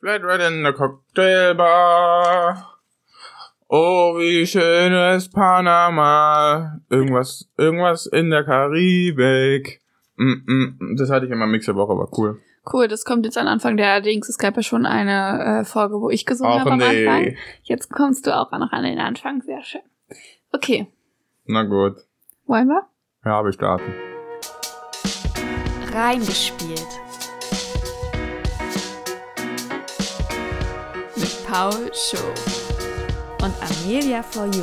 Flat Red in der Cocktailbar. Oh, wie schön ist Panama. Irgendwas, irgendwas in der Karibik. Mm, mm, das hatte ich in meinem Mix der Woche, war cool. Cool, das kommt jetzt an Anfang der Dings. Es gab ja schon eine äh, Folge, wo ich gesungen Ach habe am. Anfang. Jetzt kommst du auch noch an den Anfang. Sehr schön. Okay, Na gut. wollen wir? Ja, wir starten. Reingespielt. Paul Show und Amelia for You.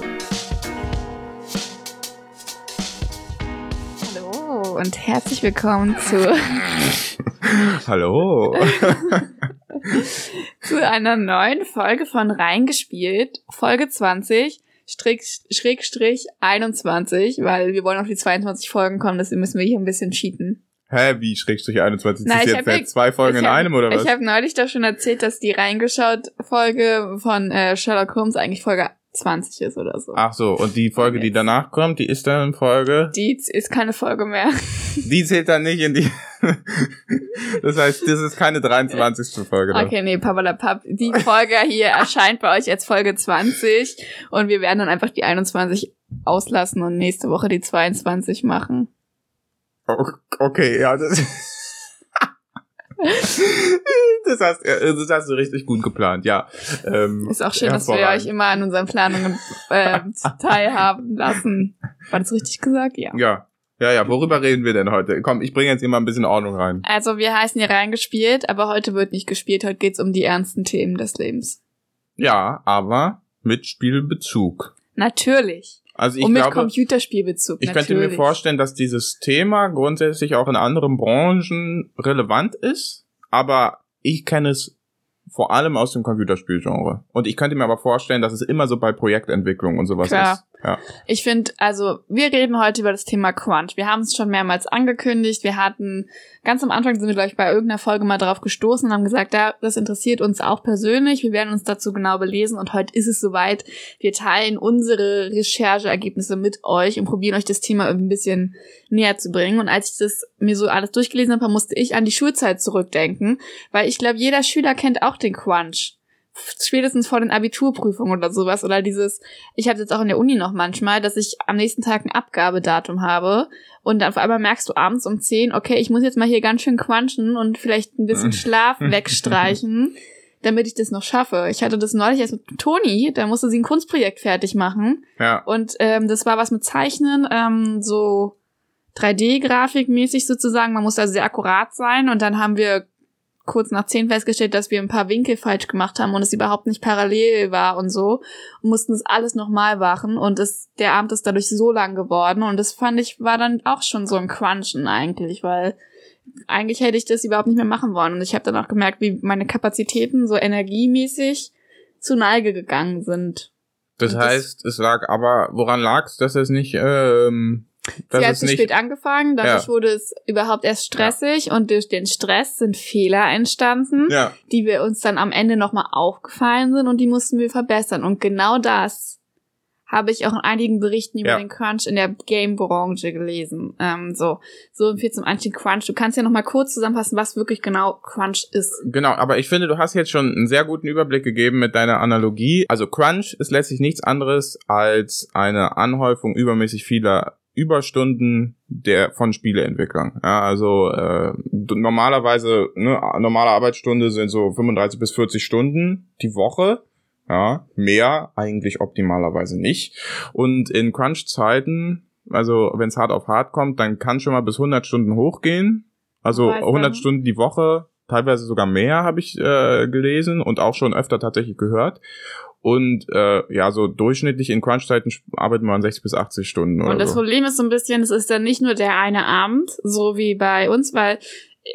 Hallo und herzlich willkommen zu, Hallo. zu einer neuen Folge von Reingespielt, Folge 20. Strick, Schrägstrich 21, weil wir wollen auf die 22 Folgen kommen, deswegen müssen wir hier ein bisschen cheaten. Hä, wie Schrägstrich 21? Na, ist jetzt hab ja- zwei Folgen in hab- einem oder was? Ich habe neulich doch schon erzählt, dass die reingeschaut-Folge von äh, Sherlock Holmes eigentlich Folge 20 ist oder so. Ach so, und die Folge, die Jetzt. danach kommt, die ist dann Folge. Die ist keine Folge mehr. Die zählt dann nicht in die. das heißt, das ist keine 23. Folge. dann. Okay, nee, Papalapap. Die Folge hier erscheint bei euch als Folge 20 und wir werden dann einfach die 21 auslassen und nächste Woche die 22 machen. Okay, ja, das. das, hast, äh, das hast du richtig gut geplant, ja. Ähm, Ist auch schön, dass wir euch immer an unseren Planungen äh, teilhaben lassen. War das richtig gesagt? Ja. Ja, ja, ja. Worüber reden wir denn heute? Komm, ich bringe jetzt immer ein bisschen Ordnung rein. Also wir heißen hier reingespielt, aber heute wird nicht gespielt. Heute geht's um die ernsten Themen des Lebens. Ja, aber mit Spielbezug. Natürlich. Also ich und mit glaube, Computerspielbezug. ich könnte natürlich. mir vorstellen, dass dieses Thema grundsätzlich auch in anderen Branchen relevant ist, aber ich kenne es vor allem aus dem Computerspielgenre. Und ich könnte mir aber vorstellen, dass es immer so bei Projektentwicklung und sowas Klar. ist. Ja. Ich finde, also wir reden heute über das Thema Crunch. Wir haben es schon mehrmals angekündigt. Wir hatten ganz am Anfang sind wir gleich bei irgendeiner Folge mal drauf gestoßen und haben gesagt, ja, das interessiert uns auch persönlich. Wir werden uns dazu genau belesen und heute ist es soweit. Wir teilen unsere Rechercheergebnisse mit euch und probieren euch das Thema ein bisschen näher zu bringen. Und als ich das mir so alles durchgelesen habe, musste ich an die Schulzeit zurückdenken, weil ich glaube, jeder Schüler kennt auch den Crunch. Spätestens vor den Abiturprüfungen oder sowas oder dieses ich habe jetzt auch in der Uni noch manchmal, dass ich am nächsten Tag ein Abgabedatum habe und dann auf einmal merkst du abends um 10, okay, ich muss jetzt mal hier ganz schön quanchen und vielleicht ein bisschen Schlaf wegstreichen, damit ich das noch schaffe. Ich hatte das neulich erst mit Toni, da musste sie ein Kunstprojekt fertig machen Ja. und ähm, das war was mit Zeichnen, ähm, so 3D-Grafik-mäßig sozusagen. Man muss also sehr akkurat sein und dann haben wir kurz nach zehn festgestellt, dass wir ein paar Winkel falsch gemacht haben und es überhaupt nicht parallel war und so und mussten das alles nochmal machen und es, der Abend ist dadurch so lang geworden und das fand ich, war dann auch schon so ein Crunchen eigentlich, weil eigentlich hätte ich das überhaupt nicht mehr machen wollen und ich habe dann auch gemerkt, wie meine Kapazitäten so energiemäßig zu Neige gegangen sind. Das das- heißt, es lag aber, woran lag's, dass es nicht, ähm, dass Sie hat zu spät angefangen, dadurch Ja. wurde es überhaupt erst stressig und durch den Stress sind Fehler entstanden, ja, die wir uns dann am Ende nochmal aufgefallen sind und die mussten wir verbessern. Und genau das habe ich auch in einigen Berichten über Ja. den Crunch in der Game-Branche gelesen. Ähm, so, so viel zum Einstieg Crunch. Du kannst ja nochmal kurz zusammenfassen, was wirklich genau Crunch ist. Genau, aber ich finde, du hast jetzt schon einen sehr guten Überblick gegeben mit deiner Analogie. Also Crunch ist letztlich nichts anderes als eine Anhäufung übermäßig vieler Überstunden der von Spieleentwicklern. Ja, also äh, normalerweise ne, normale Arbeitsstunde sind so 35 bis 40 Stunden die Woche. Ja, mehr eigentlich optimalerweise nicht. Und in Crunch-Zeiten, also wenn es hart auf hart kommt, dann kann schon mal bis 100 Stunden hochgehen. Also Weiß 100 man. Stunden die Woche, teilweise sogar mehr habe ich äh, gelesen und auch schon öfter tatsächlich gehört. Und äh, ja, so durchschnittlich in Crunch-Zeiten arbeitet man 60 bis 80 Stunden Und das so. Problem ist so ein bisschen, es ist dann nicht nur der eine Abend, so wie bei uns, weil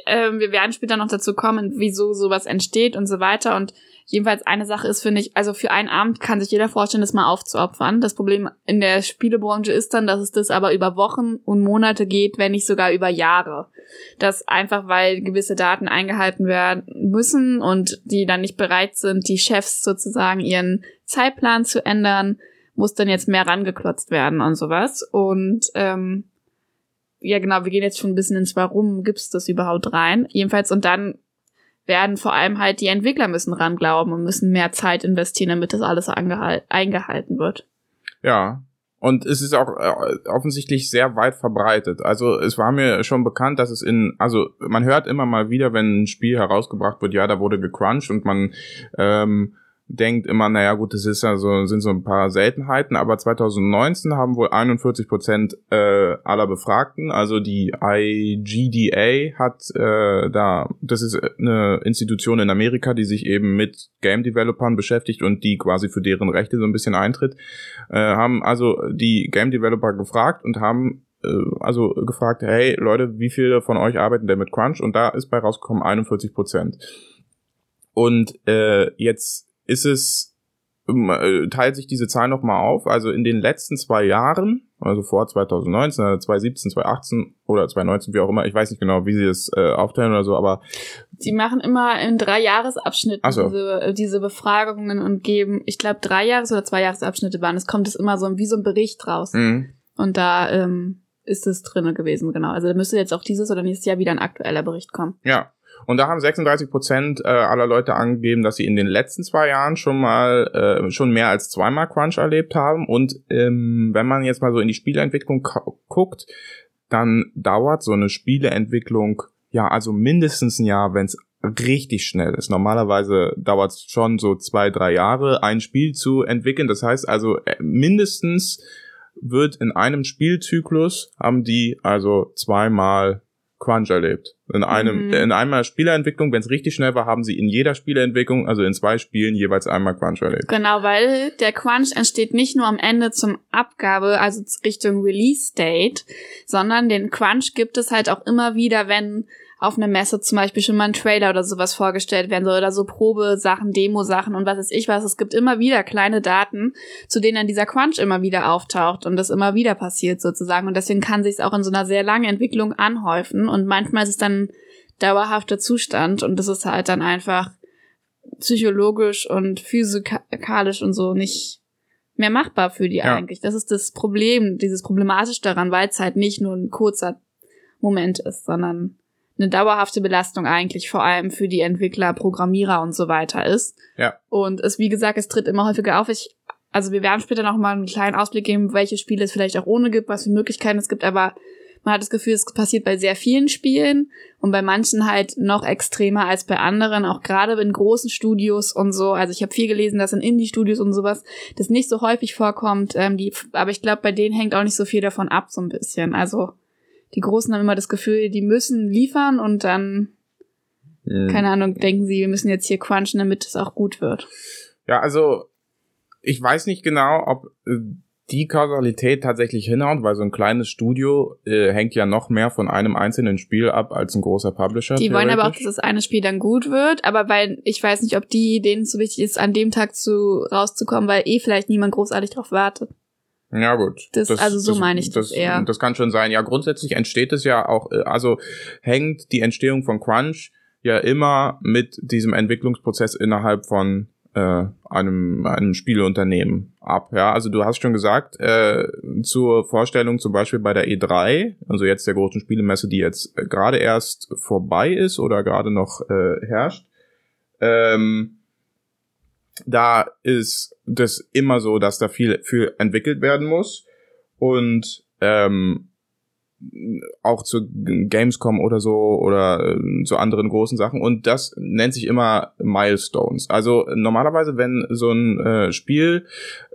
ähm, wir werden später noch dazu kommen, wieso sowas entsteht und so weiter. Und jedenfalls eine Sache ist, finde ich, also für einen Abend kann sich jeder vorstellen, das mal aufzuopfern. Das Problem in der Spielebranche ist dann, dass es das aber über Wochen und Monate geht, wenn nicht sogar über Jahre. Das einfach, weil gewisse Daten eingehalten werden müssen und die dann nicht bereit sind, die Chefs sozusagen ihren Zeitplan zu ändern, muss dann jetzt mehr rangeklotzt werden und sowas. Und ähm, ja, genau, wir gehen jetzt schon ein bisschen ins Warum gibt's das überhaupt rein. Jedenfalls, und dann werden vor allem halt die Entwickler müssen ran glauben und müssen mehr Zeit investieren, damit das alles eingehalten wird. Ja, und es ist auch äh, offensichtlich sehr weit verbreitet. Also es war mir schon bekannt, dass es in, also man hört immer mal wieder, wenn ein Spiel herausgebracht wird, ja, da wurde gecrunched und man ähm, denkt immer, naja gut, das ist ja so, sind so ein paar Seltenheiten, aber 2019 haben wohl 41 Prozent äh, aller Befragten, also die IGDA hat äh, da, das ist eine Institution in Amerika, die sich eben mit Game Developern beschäftigt und die quasi für deren Rechte so ein bisschen eintritt, äh, haben also die Game Developer gefragt und haben äh, also gefragt, hey Leute, wie viele von euch arbeiten denn mit Crunch? Und da ist bei rausgekommen 41 Prozent. Und äh, jetzt ist es, ähm, äh, teilt sich diese Zahl nochmal auf. Also in den letzten zwei Jahren, also vor 2019, 2017, 2018 oder 2019, wie auch immer, ich weiß nicht genau, wie sie es äh, aufteilen oder so, aber. Sie machen immer in drei Jahresabschnitten so. diese, äh, diese Befragungen und geben, ich glaube, drei Jahres- oder zwei Jahresabschnitte waren. Es kommt es immer so wie so ein Bericht raus. Mhm. Und da ähm, ist es drinne gewesen, genau. Also da müsste jetzt auch dieses oder nächstes Jahr wieder ein aktueller Bericht kommen. Ja, und da haben 36 Prozent äh, aller Leute angegeben, dass sie in den letzten zwei Jahren schon mal äh, schon mehr als zweimal Crunch erlebt haben. Und ähm, wenn man jetzt mal so in die Spieleentwicklung guckt, dann dauert so eine Spieleentwicklung ja also mindestens ein Jahr, wenn es richtig schnell ist. Normalerweise dauert es schon so zwei, drei Jahre, ein Spiel zu entwickeln. Das heißt also äh, mindestens wird in einem Spielzyklus haben die also zweimal Crunch erlebt. In einem, mhm. in einmal Spielerentwicklung, wenn es richtig schnell war, haben sie in jeder Spielerentwicklung, also in zwei Spielen, jeweils einmal Crunch erlebt. Genau, weil der Crunch entsteht nicht nur am Ende zum Abgabe, also Richtung Release Date, sondern den Crunch gibt es halt auch immer wieder, wenn auf einer Messe zum Beispiel schon mal ein Trailer oder sowas vorgestellt werden soll oder so Probesachen, Demo-Sachen und was weiß ich was. Es gibt immer wieder kleine Daten, zu denen dann dieser Crunch immer wieder auftaucht und das immer wieder passiert sozusagen. Und deswegen kann sich es auch in so einer sehr langen Entwicklung anhäufen und manchmal ist es dann dauerhafter Zustand und das ist halt dann einfach psychologisch und physikalisch und so nicht mehr machbar für die ja. eigentlich. Das ist das Problem, dieses problematisch daran, weil es halt nicht nur ein kurzer Moment ist, sondern eine dauerhafte Belastung eigentlich vor allem für die Entwickler, Programmierer und so weiter ist. Ja. Und es, wie gesagt, es tritt immer häufiger auf. Ich, also wir werden später noch mal einen kleinen Ausblick geben, welche Spiele es vielleicht auch ohne gibt, was für Möglichkeiten es gibt, aber man hat das Gefühl, es passiert bei sehr vielen Spielen und bei manchen halt noch extremer als bei anderen, auch gerade in großen Studios und so. Also ich habe viel gelesen, dass in Indie-Studios und sowas das nicht so häufig vorkommt. Ähm, die, aber ich glaube, bei denen hängt auch nicht so viel davon ab, so ein bisschen. Also die Großen haben immer das Gefühl, die müssen liefern und dann, mhm. keine Ahnung, denken sie, wir müssen jetzt hier crunchen, damit es auch gut wird. Ja, also ich weiß nicht genau, ob äh, die Kausalität tatsächlich hinhaut, weil so ein kleines Studio äh, hängt ja noch mehr von einem einzelnen Spiel ab als ein großer Publisher. Die wollen aber auch, dass das eine Spiel dann gut wird, aber weil ich weiß nicht, ob die denen so wichtig ist, an dem Tag zu rauszukommen, weil eh vielleicht niemand großartig drauf wartet. Ja, gut. Das, das also so das, meine ich das, das eher. Das kann schon sein. Ja, grundsätzlich entsteht es ja auch, äh, also hängt die Entstehung von Crunch ja immer mit diesem Entwicklungsprozess innerhalb von äh, einem, einem Spieleunternehmen ab. Ja, also du hast schon gesagt, äh, zur Vorstellung zum Beispiel bei der E3, also jetzt der großen Spielemesse, die jetzt äh, gerade erst vorbei ist oder gerade noch äh, herrscht, ähm, da ist das immer so, dass da viel, viel entwickelt werden muss. Und ähm, auch zu Gamescom oder so oder äh, zu anderen großen Sachen. Und das nennt sich immer Milestones. Also normalerweise, wenn so ein äh, Spiel,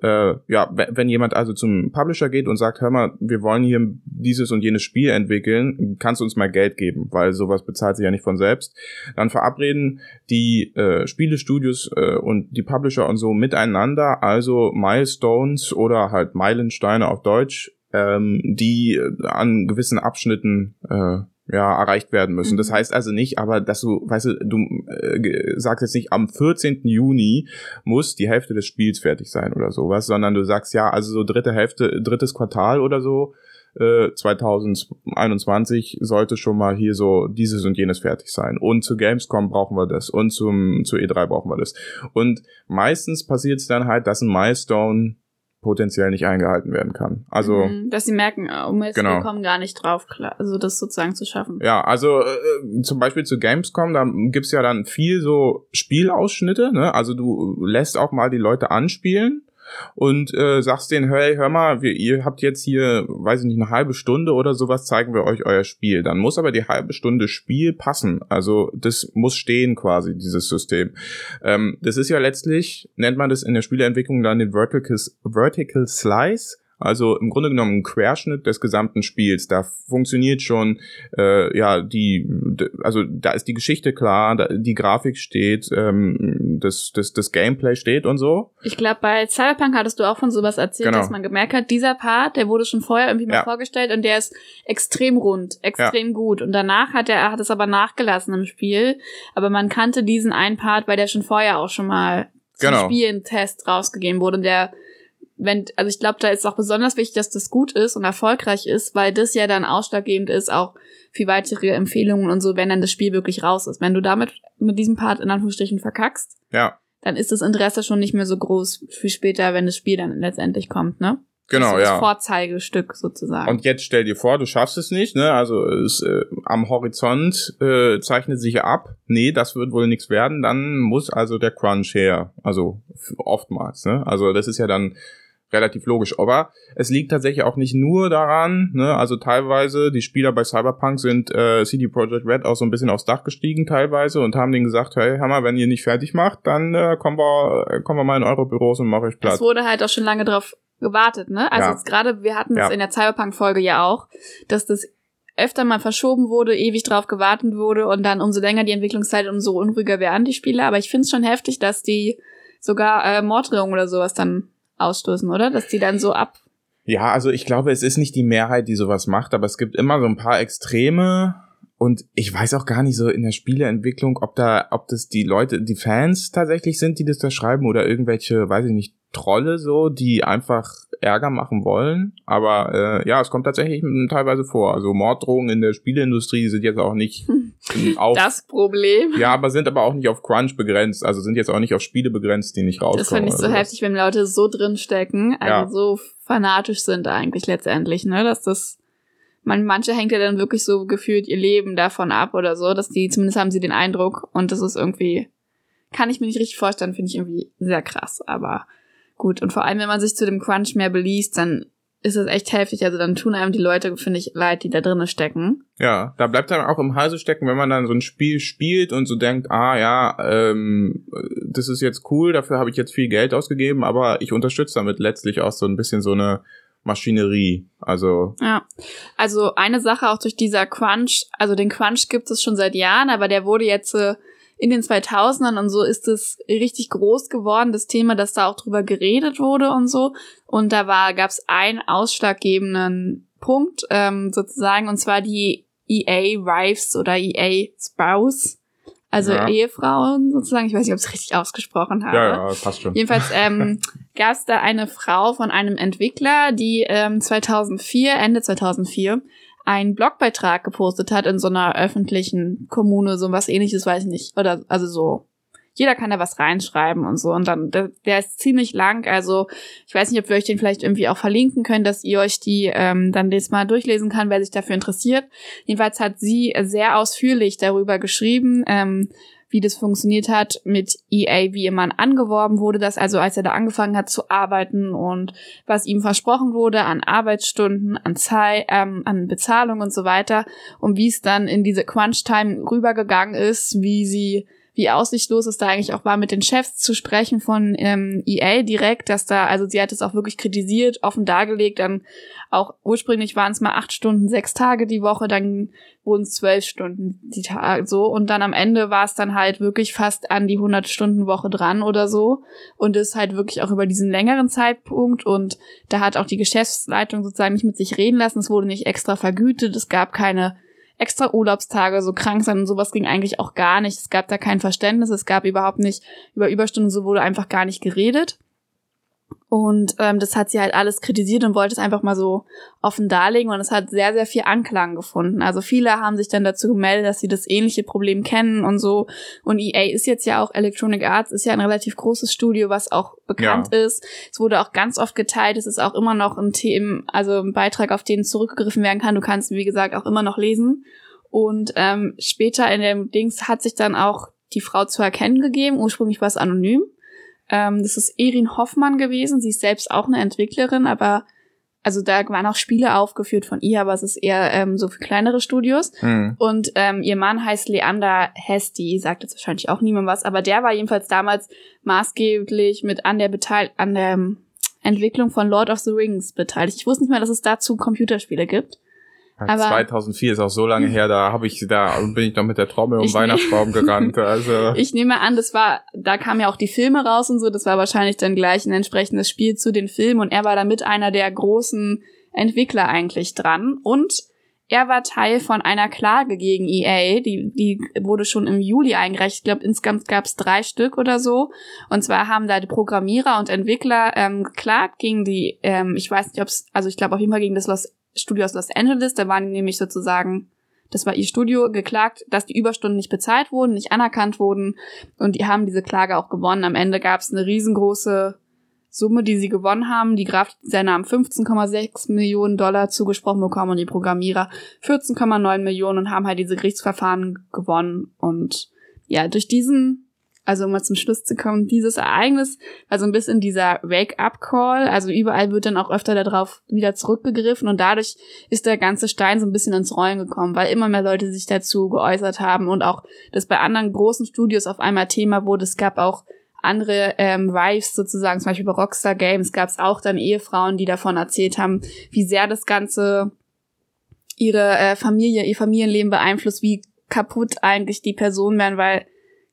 äh, ja, wenn jemand also zum Publisher geht und sagt, hör mal, wir wollen hier dieses und jenes Spiel entwickeln, kannst du uns mal Geld geben, weil sowas bezahlt sich ja nicht von selbst, dann verabreden die äh, Spielestudios äh, und die Publisher und so miteinander, also Milestones oder halt Meilensteine auf Deutsch, ähm, die an gewissen Abschnitten äh, ja, erreicht werden müssen. Mhm. Das heißt also nicht, aber dass du, weißt du, du äh, sagst jetzt nicht, am 14. Juni muss die Hälfte des Spiels fertig sein oder sowas, sondern du sagst ja, also so dritte Hälfte, drittes Quartal oder so, äh, 2021 sollte schon mal hier so dieses und jenes fertig sein. Und zu Gamescom brauchen wir das und zum, zu E3 brauchen wir das. Und meistens passiert es dann halt, dass ein Milestone potenziell nicht eingehalten werden kann. Also Mhm, dass sie merken, äh, um jetzt Genau. wir kommen gar nicht drauf, klar, also das sozusagen zu schaffen. Ja, also äh, zum Beispiel zu Gamescom, da gibt's ja dann viel so Spielausschnitte, ne? Also du lässt auch mal die Leute anspielen und äh, sagst denen, hey, hör mal, wir, ihr habt jetzt hier, weiß ich nicht, eine halbe Stunde oder sowas, zeigen wir euch euer Spiel. Dann muss aber die halbe Stunde Spiel passen. Also das muss stehen quasi, dieses System. Ähm, das ist ja letztlich, nennt man das in der Spieleentwicklung dann den Vertical, Vertical Slice. Also im Grunde genommen ein Querschnitt des gesamten Spiels. Da funktioniert schon, äh, ja, die, also da ist die Geschichte klar, da, die Grafik steht, ähm, das, das, das Gameplay steht und so. Ich glaube, bei Cyberpunk hattest du auch von sowas erzählt, Genau. dass man gemerkt hat, dieser Part, der wurde schon vorher irgendwie mal Ja. vorgestellt und der ist extrem rund, extrem gut. Und danach hat er hat es aber nachgelassen im Spiel. Aber man kannte diesen einen Part, weil der schon vorher auch schon mal zum Genau. Spielentest rausgegeben wurde. Und der, wenn, also ich glaube, da ist auch besonders wichtig, dass das gut ist und erfolgreich ist, weil das ja dann ausschlaggebend ist, auch für weitere Empfehlungen und so, wenn dann das Spiel wirklich raus ist. Wenn du damit mit diesem Part in Anführungsstrichen verkackst, Ja, dann ist das Interesse schon nicht mehr so groß für später, wenn das Spiel dann letztendlich kommt, ne? genau, das ja. Das Vorzeigestück sozusagen. Und jetzt stell dir vor, du schaffst es nicht, ne? Also es, äh, am Horizont äh, zeichnet sich ab, nee, das wird wohl nichts werden, dann muss also der Crunch her. Also oftmals, ne? Also das ist ja dann relativ logisch. Aber es liegt tatsächlich auch nicht nur daran, ne? Also teilweise, die Spieler bei Cyberpunk sind äh, CD Projekt Red auch so ein bisschen aufs Dach gestiegen teilweise und haben denen gesagt, hey, Hammer, wenn ihr nicht fertig macht, dann äh, kommen wir, äh, kommen wir mal in eure Büros und mach euch es Platz. wurde halt auch schon lange drauf gewartet, ne? Also Ja. jetzt gerade, wir hatten es Ja. in der Cyberpunk-Folge ja auch, dass das öfter mal verschoben wurde, ewig drauf gewartet wurde und dann umso länger die Entwicklungszeit, umso unruhiger werden die Spieler. Aber ich finde es schon heftig, dass die sogar äh, Morddrohungen oder sowas dann ausstoßen, oder? Dass die dann so ab. Ja, also ich glaube, es ist nicht die Mehrheit, die sowas macht, aber es gibt immer so ein paar Extreme und ich weiß auch gar nicht so in der Spieleentwicklung, ob da, ob das die Leute, die Fans tatsächlich sind, die das da schreiben oder irgendwelche, weiß ich nicht, Trolle so, die einfach Ärger machen wollen. Aber äh, ja, es kommt tatsächlich teilweise vor. Also Morddrohungen in der Spieleindustrie sind jetzt auch nicht auf Das Problem. ja, aber sind aber auch nicht auf Crunch begrenzt, also sind jetzt auch nicht auf Spiele begrenzt, die nicht rauskommen. Das finde ich so heftig, wenn Leute so drin stecken, also Ja. so fanatisch sind eigentlich letztendlich, ne, dass das man, manche hängt ja dann wirklich so gefühlt ihr Leben davon ab oder so, dass die, zumindest haben sie den Eindruck und das ist irgendwie, kann ich mir nicht richtig vorstellen, finde ich irgendwie sehr krass, aber gut. Und vor allem, wenn man sich zu dem Crunch mehr beliest, dann ist es echt heftig, also dann tun einem die Leute, finde ich, leid, die da drinnen stecken. Ja, da bleibt dann auch im Halse stecken, wenn man dann so ein Spiel spielt und so denkt, ah ja, ähm, das ist jetzt cool, dafür habe ich jetzt viel Geld ausgegeben, aber ich unterstütze damit letztlich auch so ein bisschen so eine Maschinerie. Also, Ja, also eine Sache auch durch dieser Crunch, also den Crunch gibt es schon seit Jahren, aber der wurde jetzt äh, in den 2000ern und so ist es richtig groß geworden, das Thema, dass da auch drüber geredet wurde und so. Und da war, gab es einen ausschlaggebenden Punkt ähm, sozusagen, und zwar die EA Wives oder EA Spouse, also Ja. Ehefrauen sozusagen. Ich weiß nicht, ob ich es richtig ausgesprochen habe. ja, ja, passt schon. Jedenfalls ähm, gab es da eine Frau von einem Entwickler, die ähm, 2004, Ende 2004, einen Blogbeitrag gepostet hat in so einer öffentlichen Kommune, so was ähnliches, weiß ich nicht. Oder also so. Jeder kann da was reinschreiben und so. Und dann, der, der ist ziemlich lang. Also, ich weiß nicht, ob wir euch den vielleicht irgendwie auch verlinken können, dass ihr euch die ähm, dann das mal durchlesen kann, wer sich dafür interessiert. Jedenfalls hat sie sehr ausführlich darüber geschrieben, ähm, wie das funktioniert hat mit EA, wie man angeworben wurde, dass also als er da angefangen hat zu arbeiten und was ihm versprochen wurde an Arbeitsstunden, an Zeit, ähm, an Bezahlung und so weiter und wie es dann in diese Crunch-Time rübergegangen ist, wie sie wie aussichtslos es da eigentlich auch war, mit den Chefs zu sprechen von ähm, EA direkt, dass da, also sie hat es auch wirklich kritisiert, offen dargelegt, dann auch ursprünglich waren es mal acht Stunden, sechs Tage die Woche, dann wurden es zwölf Stunden die Tage so. Und dann am Ende war es dann halt wirklich fast an die 100 Stunden Woche dran oder so. Und ist halt wirklich auch über diesen längeren Zeitpunkt. Und da hat auch die Geschäftsleitung sozusagen nicht mit sich reden lassen, es wurde nicht extra vergütet, es gab keine extra Urlaubstage, so krank sein und sowas ging eigentlich auch gar nicht. Es gab da kein Verständnis, es gab überhaupt nicht über Überstunden, so wurde einfach gar nicht geredet. Und ähm, das hat sie halt alles kritisiert und wollte es einfach mal so offen darlegen und es hat sehr, sehr viel Anklang gefunden. Also viele haben sich dann dazu gemeldet, dass sie das ähnliche Problem kennen und so. Und EA ist jetzt ja auch, Electronic Arts ist ja ein relativ großes Studio, was auch bekannt ja. ist. Es wurde auch ganz oft geteilt. Es ist auch immer noch ein Thema, also ein Beitrag, auf den zurückgegriffen werden kann. Du kannst, wie gesagt, auch immer noch lesen. Und ähm, später in dem Dings hat sich dann auch die Frau zu erkennen gegeben. Ursprünglich war es anonym. Ähm, das ist Erin Hoffmann gewesen. Sie ist selbst auch eine Entwicklerin, aber also da waren auch Spiele aufgeführt von ihr, aber es ist eher ähm, so für kleinere Studios. Mhm. Und ähm, ihr Mann heißt Leander Hesti, sagt jetzt wahrscheinlich auch niemand was, aber der war jedenfalls damals maßgeblich mit an der Beteil an der Entwicklung von Lord of the Rings beteiligt. Ich wusste nicht mal, dass es dazu Computerspiele gibt. Aber 2004 ist auch so lange her, da habe ich da bin ich noch mit der Trommel um Weihnachtsbaum gerannt. Also ich nehme an, das war da kamen ja auch die Filme raus und so, das war wahrscheinlich dann gleich ein entsprechendes Spiel zu den Filmen und er war damit einer der großen Entwickler eigentlich dran und er war Teil von einer Klage gegen EA, die, die wurde schon im Juli eingereicht. Ich glaube, insgesamt gab es drei Stück oder so. Und zwar haben da die Programmierer und Entwickler ähm, geklagt gegen die, ähm, ich weiß nicht, ob es, also ich glaube auf jeden Fall gegen das Los Studio aus Los Angeles. Da waren die nämlich sozusagen, das war ihr Studio, geklagt, dass die Überstunden nicht bezahlt wurden, nicht anerkannt wurden. Und die haben diese Klage auch gewonnen. Am Ende gab es eine riesengroße Summe, die sie gewonnen haben. Die Grafikdesigner haben 15,6 Millionen Dollar zugesprochen bekommen und die Programmierer 14,9 Millionen und haben halt diese Gerichtsverfahren gewonnen. Und ja, durch diesen also um mal zum Schluss zu kommen, dieses Ereignis war so ein bisschen dieser Wake-up-Call. Also überall wird dann auch öfter darauf wieder zurückgegriffen und dadurch ist der ganze Stein so ein bisschen ins Rollen gekommen, weil immer mehr Leute sich dazu geäußert haben und auch das bei anderen großen Studios auf einmal Thema wurde. Es gab auch andere ähm, Wives sozusagen, zum Beispiel bei Rockstar Games gab es auch dann Ehefrauen, die davon erzählt haben, wie sehr das Ganze ihre äh, Familie, ihr Familienleben beeinflusst, wie kaputt eigentlich die Personen werden, weil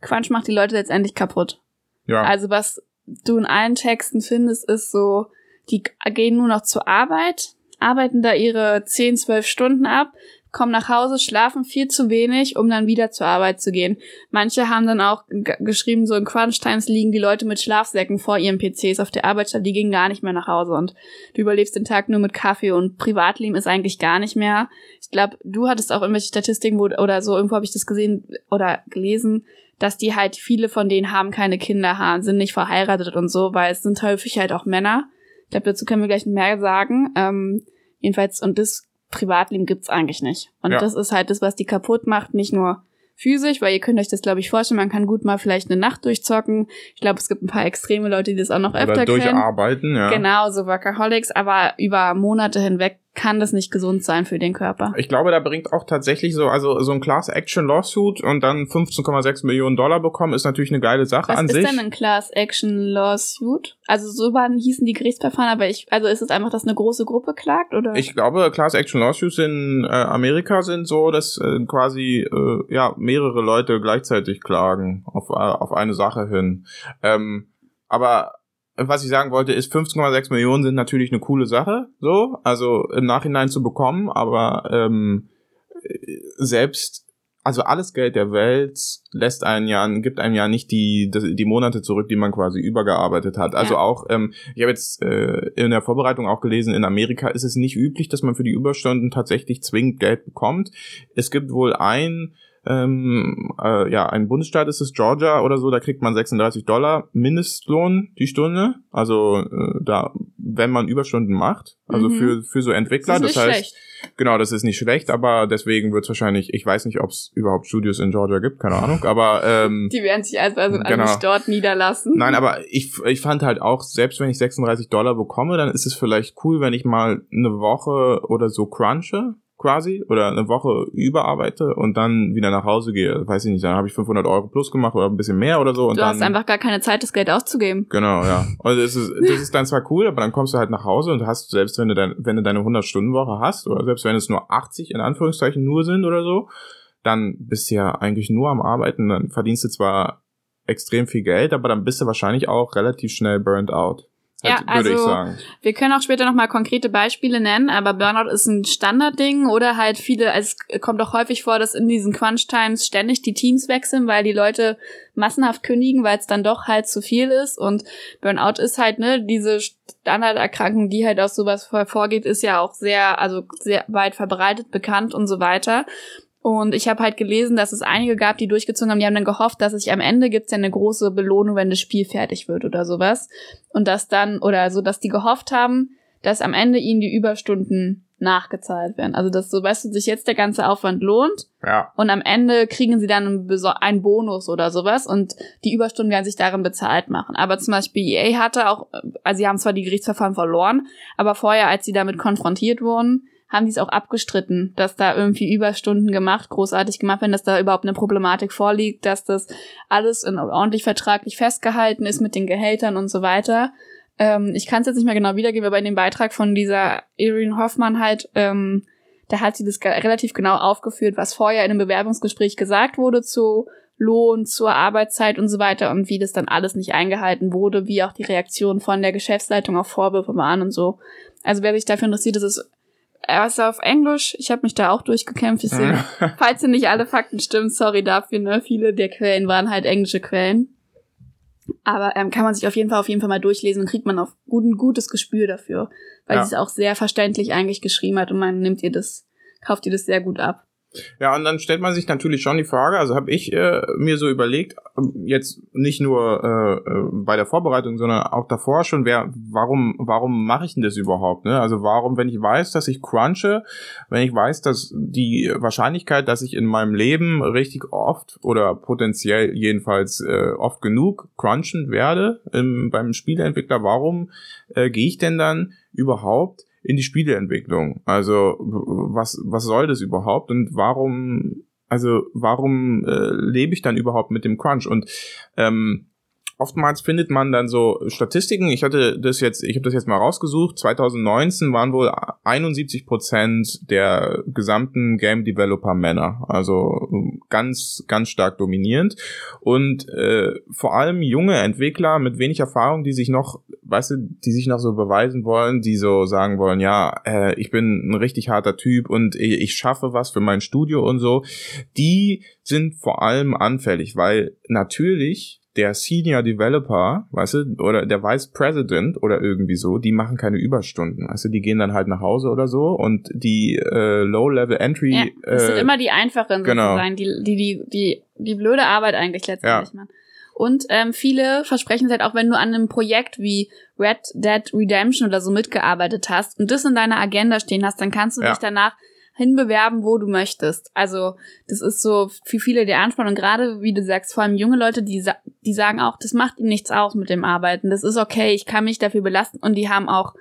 Crunch macht die Leute letztendlich kaputt. Ja. Also was du in allen Texten findest, ist so, die gehen nur noch zur Arbeit, arbeiten da ihre 10, 12 Stunden ab, kommen nach Hause, schlafen viel zu wenig, um dann wieder zur Arbeit zu gehen. Manche haben dann auch geschrieben, so in Crunch Times liegen die Leute mit Schlafsäcken vor ihren PCs auf der Arbeitsstelle, die gehen gar nicht mehr nach Hause und du überlebst den Tag nur mit Kaffee und Privatleben ist eigentlich gar nicht mehr. Ich glaube, du hattest auch irgendwelche Statistiken wo, oder so, irgendwo habe ich das gesehen oder gelesen, dass die halt viele von denen haben keine Kinder, haben, sind nicht verheiratet und so, weil es sind häufig halt auch Männer. Ich glaube, dazu können wir gleich mehr sagen. Ähm, jedenfalls, und das Privatleben gibt's eigentlich nicht. Und ja. das ist halt das, was die kaputt macht, nicht nur physisch, weil ihr könnt euch das, glaube ich, vorstellen, man kann gut mal vielleicht eine Nacht durchzocken. Ich glaube, es gibt ein paar extreme Leute, die das auch noch öfter Oder durcharbeiten, kennen. ja. Genau, so Workaholics, aber über Monate hinweg kann das nicht gesund sein für den Körper. Ich glaube, da bringt auch tatsächlich so, also so ein Class Action Lawsuit und dann 15,6 Millionen Dollar bekommen, ist natürlich eine geile Sache Was an sich. Was ist denn ein Class Action Lawsuit? Also so waren, hießen die Gerichtsverfahren, aber ich, also ist es einfach, dass eine große Gruppe klagt, oder? Ich glaube, Class Action Lawsuits in äh, Amerika sind so, dass äh, quasi, äh, ja, mehrere Leute gleichzeitig klagen auf, äh, auf eine Sache hin. Ähm, aber was ich sagen wollte, ist 15,6 Millionen sind natürlich eine coole Sache, so, also im Nachhinein zu bekommen, aber ähm, selbst, also alles Geld der Welt lässt einen ja, gibt einem ja nicht die, die Monate zurück, die man quasi übergearbeitet hat. Also ja. auch, ähm, ich habe jetzt äh, in der Vorbereitung auch gelesen, in Amerika ist es nicht üblich, dass man für die Überstunden tatsächlich zwingend Geld bekommt. Es gibt wohl ein ähm, äh, ja, ein Bundesstaat ist es Georgia oder so, da kriegt man 36 Dollar Mindestlohn die Stunde. Also äh, da, wenn man Überstunden macht, also mhm. für, für so Entwickler. Das, das heißt, schlecht. genau, das ist nicht schlecht, aber deswegen wird es wahrscheinlich, ich weiß nicht, ob es überhaupt Studios in Georgia gibt, keine Ahnung, aber ähm, die werden sich also, also genau. nicht dort niederlassen. Nein, aber ich, ich fand halt auch, selbst wenn ich 36 Dollar bekomme, dann ist es vielleicht cool, wenn ich mal eine Woche oder so crunche quasi oder eine Woche überarbeite und dann wieder nach Hause gehe. Weiß ich nicht, dann habe ich 500 Euro plus gemacht oder ein bisschen mehr oder so. Und du dann, hast einfach gar keine Zeit, das Geld auszugeben. Genau, ja. Also das ist, das ist dann zwar cool, aber dann kommst du halt nach Hause und hast, selbst wenn du, dein, wenn du deine 100-Stunden-Woche hast oder selbst wenn es nur 80 in Anführungszeichen nur sind oder so, dann bist du ja eigentlich nur am Arbeiten. Dann verdienst du zwar extrem viel Geld, aber dann bist du wahrscheinlich auch relativ schnell burnt out. Ja, würde also ich sagen. wir können auch später nochmal konkrete Beispiele nennen, aber Burnout ist ein Standardding oder halt viele, also es kommt auch häufig vor, dass in diesen Crunch-Times ständig die Teams wechseln, weil die Leute massenhaft kündigen, weil es dann doch halt zu viel ist und Burnout ist halt, ne, diese Standarderkrankung, die halt aus sowas hervorgeht, ist ja auch sehr, also sehr weit verbreitet, bekannt und so weiter. Und ich habe halt gelesen, dass es einige gab, die durchgezogen haben, die haben dann gehofft, dass sich am Ende gibt's ja eine große Belohnung, wenn das Spiel fertig wird oder sowas. Und dass dann, oder so, dass die gehofft haben, dass am Ende ihnen die Überstunden nachgezahlt werden. Also dass so, weißt du, sich jetzt der ganze Aufwand lohnt Ja. und am Ende kriegen sie dann einen, Bonus oder sowas und die Überstunden werden sich darin bezahlt machen. Aber zum Beispiel EA hatte auch, also sie haben zwar die Gerichtsverfahren verloren, aber vorher, als sie damit konfrontiert wurden, haben die es auch abgestritten, dass da irgendwie Überstunden gemacht, großartig gemacht werden, dass da überhaupt eine Problematik vorliegt, dass das alles in, ordentlich vertraglich festgehalten ist mit den Gehältern und so weiter. Ähm, ich kann es jetzt nicht mehr genau wiedergeben, aber in dem Beitrag von dieser Erin Hoffmann halt, ähm, da hat sie das relativ genau aufgeführt, was vorher in einem Bewerbungsgespräch gesagt wurde zu Lohn, zur Arbeitszeit und so weiter und wie das dann alles nicht eingehalten wurde, wie auch die Reaktion von der Geschäftsleitung auf Vorwürfe waren und so. Also wer sich dafür interessiert, das ist erst auf Englisch. Ich habe mich da auch durchgekämpft. Deswegen, falls ihr nicht alle Fakten stimmen, sorry dafür. Ne? Viele der Quellen waren halt englische Quellen. Aber ähm, kann man sich auf jeden Fall auf jeden Fall mal durchlesen und kriegt man auf gut, ein gutes Gespür dafür, weil Ja. sie es auch sehr verständlich eigentlich geschrieben hat und man nimmt ihr das, kauft ihr das sehr gut ab. Ja, und dann stellt man sich natürlich schon die Frage, also habe ich äh, mir so überlegt, ähm, jetzt nicht nur äh, äh, bei der Vorbereitung, sondern auch davor schon, wer, warum, warum mache ich denn das überhaupt? Ne? Also warum, wenn ich weiß, dass ich crunche, wenn ich weiß, dass die Wahrscheinlichkeit, dass ich in meinem Leben richtig oft oder potenziell jedenfalls äh, oft genug crunchen werde im, beim Spieleentwickler, warum äh, gehe ich denn dann überhaupt in die Spieleentwicklung. Also was was soll das überhaupt und warum also warum äh, lebe ich dann überhaupt mit dem Crunch und ähm, Oftmals findet man dann so Statistiken. Ich hatte das jetzt, ich habe das jetzt mal rausgesucht. 2019 waren wohl 71 Prozent der gesamten Game Developer Männer, also ähm, ganz ganz stark dominierend und äh, vor allem junge Entwickler mit wenig Erfahrung, die sich noch, weißt du, die sich noch so beweisen wollen, die so sagen wollen, ja, äh, ich bin ein richtig harter Typ und ich, ich schaffe was für mein Studio und so. Die sind vor allem anfällig, weil natürlich der Senior Developer, weißt du, oder der Vice President oder irgendwie so, die machen keine Überstunden, weißt du, die gehen dann halt nach Hause oder so und die äh, Low-Level Entry Ja, das sind äh, immer die einfachen genau. sozusagen, die, die, die, die, die blöde Arbeit eigentlich letztendlich machen. Und ähm, viele versprechen es halt auch, wenn du an einem Projekt wie Red Dead Redemption oder so mitgearbeitet hast und das in deiner Agenda stehen hast, dann kannst du Ja. dich danach hinbewerben, wo du möchtest. Also das ist so für viele der Ansporn und gerade, wie du sagst, vor allem junge Leute, die, die sagen auch, das macht ihnen nichts aus mit dem Arbeiten, das ist okay, ich kann mich dafür belasten und die haben auch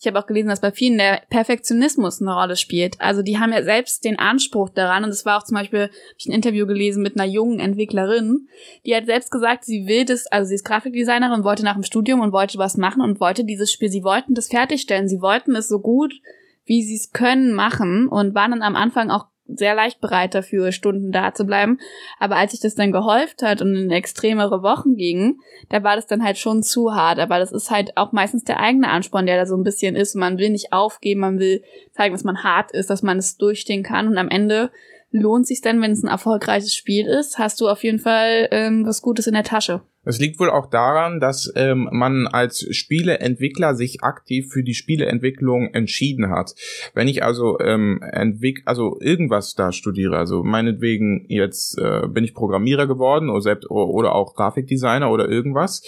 ich habe auch gelesen, dass bei vielen der Perfektionismus eine Rolle spielt. Also die haben ja selbst den Anspruch daran. Und es war auch zum Beispiel, habe ich ein Interview gelesen mit einer jungen Entwicklerin, die hat selbst gesagt, sie will das, also sie ist Grafikdesignerin, wollte nach dem Studium und wollte was machen und wollte dieses Spiel, sie wollten das fertigstellen, sie wollten es so gut, wie sie es können, machen und waren dann am Anfang auch sehr leicht bereit dafür, Stunden da zu bleiben. Aber als sich das dann gehäuft hat und in extremere Wochen ging, da war das dann halt schon zu hart. Aber das ist halt auch meistens der eigene Ansporn, der da so ein bisschen ist. Man will nicht aufgeben, man will zeigen, dass man hart ist, dass man es durchstehen kann. Und am Ende lohnt sich dann, wenn es ein erfolgreiches Spiel ist, hast du auf jeden Fall ähm, was Gutes in der Tasche. Es liegt wohl auch daran, dass ähm, man als Spieleentwickler sich aktiv für die Spieleentwicklung entschieden hat. Wenn ich also ähm, entwick also irgendwas da studiere, also meinetwegen jetzt äh, bin ich Programmierer geworden oder selbst oder auch Grafikdesigner oder irgendwas,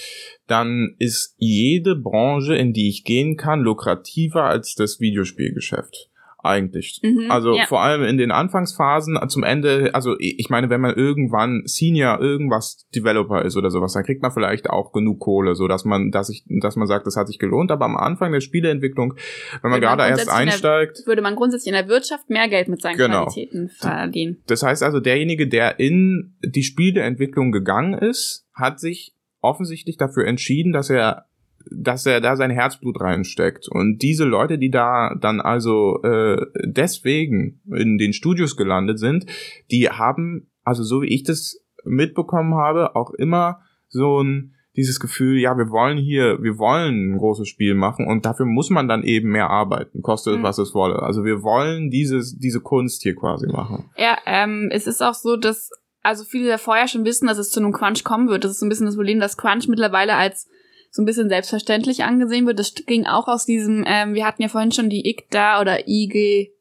dann ist jede Branche, in die ich gehen kann, lukrativer als das Videospielgeschäft. Eigentlich. Mhm, also ja. vor allem in den Anfangsphasen, zum Ende, also ich meine, wenn man irgendwann Senior irgendwas Developer ist oder sowas, dann kriegt man vielleicht auch genug Kohle, so dass man, dass ich, dass man sagt, das hat sich gelohnt. Aber am Anfang der Spieleentwicklung, wenn man Würde man gerade erst grundsätzlich in der- einsteigt, Würde man grundsätzlich in der Wirtschaft mehr Geld mit seinen Genau. Qualitäten verdienen. das heißt also, derjenige, der in die Spieleentwicklung gegangen ist, hat sich offensichtlich dafür entschieden, dass er dass er da sein Herzblut reinsteckt. Und diese Leute, die da dann also äh, deswegen in den Studios gelandet sind, die haben, also so wie ich das mitbekommen habe, auch immer so ein dieses Gefühl, ja, wir wollen hier, wir wollen ein großes Spiel machen und dafür muss man dann eben mehr arbeiten, kostet Mhm. was es wolle. Also wir wollen dieses, diese Kunst hier quasi machen. Ja, ähm, es ist auch so, dass also viele da vorher schon wissen, dass es zu einem Crunch kommen wird. Das ist so ein bisschen das Problem, dass Crunch mittlerweile als so ein bisschen selbstverständlich angesehen wird. Das ging auch aus diesem, ähm, wir hatten ja vorhin schon die IGDA oder IG,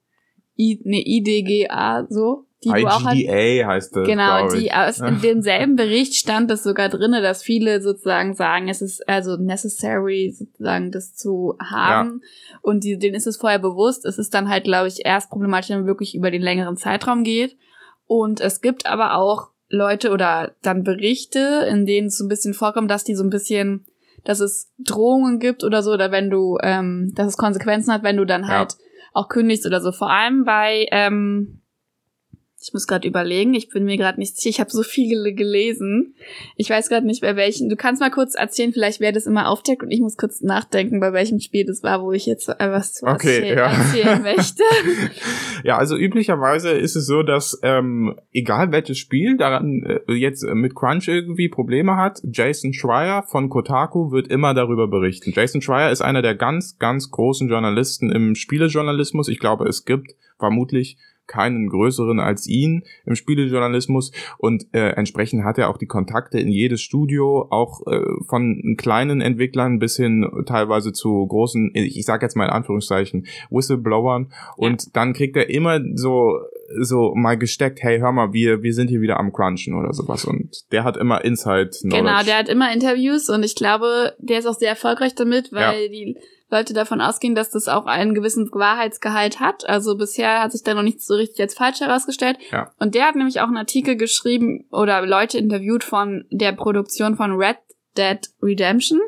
I, nee, IDGA, so. Die du auch IGDA heißt das. Genau, die aus in demselben Bericht stand es sogar drinne, dass viele sozusagen sagen, es ist also necessary sozusagen das zu haben und die, denen ist es vorher bewusst. Es ist dann halt glaube ich erst problematisch, wenn man wirklich über den längeren Zeitraum geht. Und es gibt aber auch Leute oder dann Berichte, in denen es so ein bisschen vorkommt, dass die so ein bisschen, dass es Drohungen gibt oder so, oder wenn du, ähm, dass es Konsequenzen hat, wenn du dann Ja. halt auch kündigst oder so. Vor allem bei, ähm, ich muss gerade überlegen, ich bin mir gerade nicht sicher, ich habe so viel gelesen. Ich weiß gerade nicht, bei welchen. Du kannst mal kurz erzählen, vielleicht wer das immer aufdeckt und ich muss kurz nachdenken, bei welchem Spiel das war, wo ich jetzt äh, was zu Okay, erzähl ja. erzählen möchte. Ja, also üblicherweise ist es so, dass ähm, egal welches Spiel daran äh, jetzt mit Crunch irgendwie Probleme hat, Jason Schreier von Kotaku wird immer darüber berichten. Jason Schreier ist einer der ganz, ganz großen Journalisten im Spielejournalismus. Ich glaube, es gibt vermutlich keinen größeren als ihn im Spielejournalismus. Und äh, entsprechend hat er auch die Kontakte in jedes Studio, auch äh, von kleinen Entwicklern bis hin teilweise zu großen, ich sage jetzt mal in Anführungszeichen, Whistleblowern. Und dann kriegt er immer so so mal gesteckt, hey, hör mal, wir wir sind hier wieder am Crunchen oder sowas und der hat immer Inside Knowledge. Genau, der hat immer Interviews und ich glaube, der ist auch sehr erfolgreich damit, weil die Leute davon ausgehen, dass das auch einen gewissen Wahrheitsgehalt hat. Also bisher hat sich da noch nichts so richtig als falsch herausgestellt. Ja. Und der hat nämlich auch einen Artikel geschrieben oder Leute interviewt von der Produktion von Red Dead Redemption.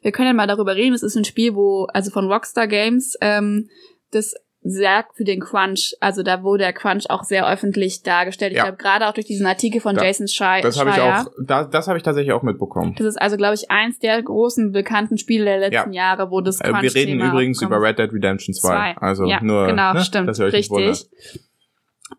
Wir können ja mal darüber reden. Es ist ein Spiel, wo, also von Rockstar Games, ähm, das sehr für den Crunch, also da wurde der Crunch auch sehr öffentlich dargestellt. Ich Ja. glaube, gerade auch durch diesen Artikel von Da- Jason Schreier. das habe ich auch, da, das habe ich tatsächlich auch mitbekommen. Das ist also, glaube ich, eins der großen bekannten Spiele der letzten Jahre, wo das Äh, wir reden Crunch-Thema übrigens aufkommt. über Red Dead Redemption 2. Zwei. Also ja, nur, genau, ne, stimmt, dass ihr euch nicht wundert. richtig.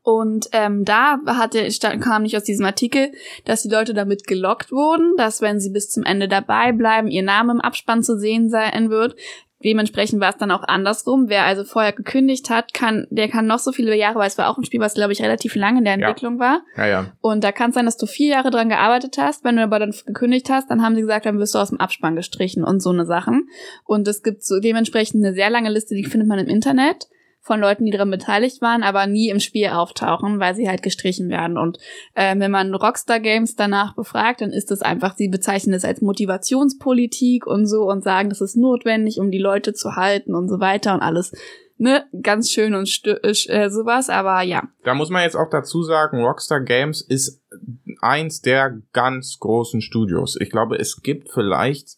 Und ähm, da hatte, kam nicht aus diesem Artikel, dass die Leute damit gelockt wurden, dass wenn sie bis zum Ende dabei bleiben, ihr Name im Abspann zu sehen sein wird. Dementsprechend war es dann auch andersrum. Wer also vorher gekündigt hat, kann, der kann noch so viele Jahre, weil es war auch ein Spiel, was glaube ich relativ lange in der Ja. Entwicklung war. Ja, ja. Und da kann es sein, dass du vier Jahre dran gearbeitet hast. Wenn du aber dann gekündigt hast, dann haben sie gesagt, dann wirst du aus dem Abspann gestrichen und so eine Sachen. Und es gibt so dementsprechend eine sehr lange Liste, die findet man im Internet von Leuten, die daran beteiligt waren, aber nie im Spiel auftauchen, weil sie halt gestrichen werden. Und äh, wenn man Rockstar Games danach befragt, dann ist das einfach, sie bezeichnen es als Motivationspolitik und so und sagen, das ist notwendig, um die Leute zu halten und so weiter und alles. Ne, ganz schön und stö- äh, sowas, aber ja. Da muss man jetzt auch dazu sagen, Rockstar Games ist eins der ganz großen Studios. Ich glaube, es gibt vielleicht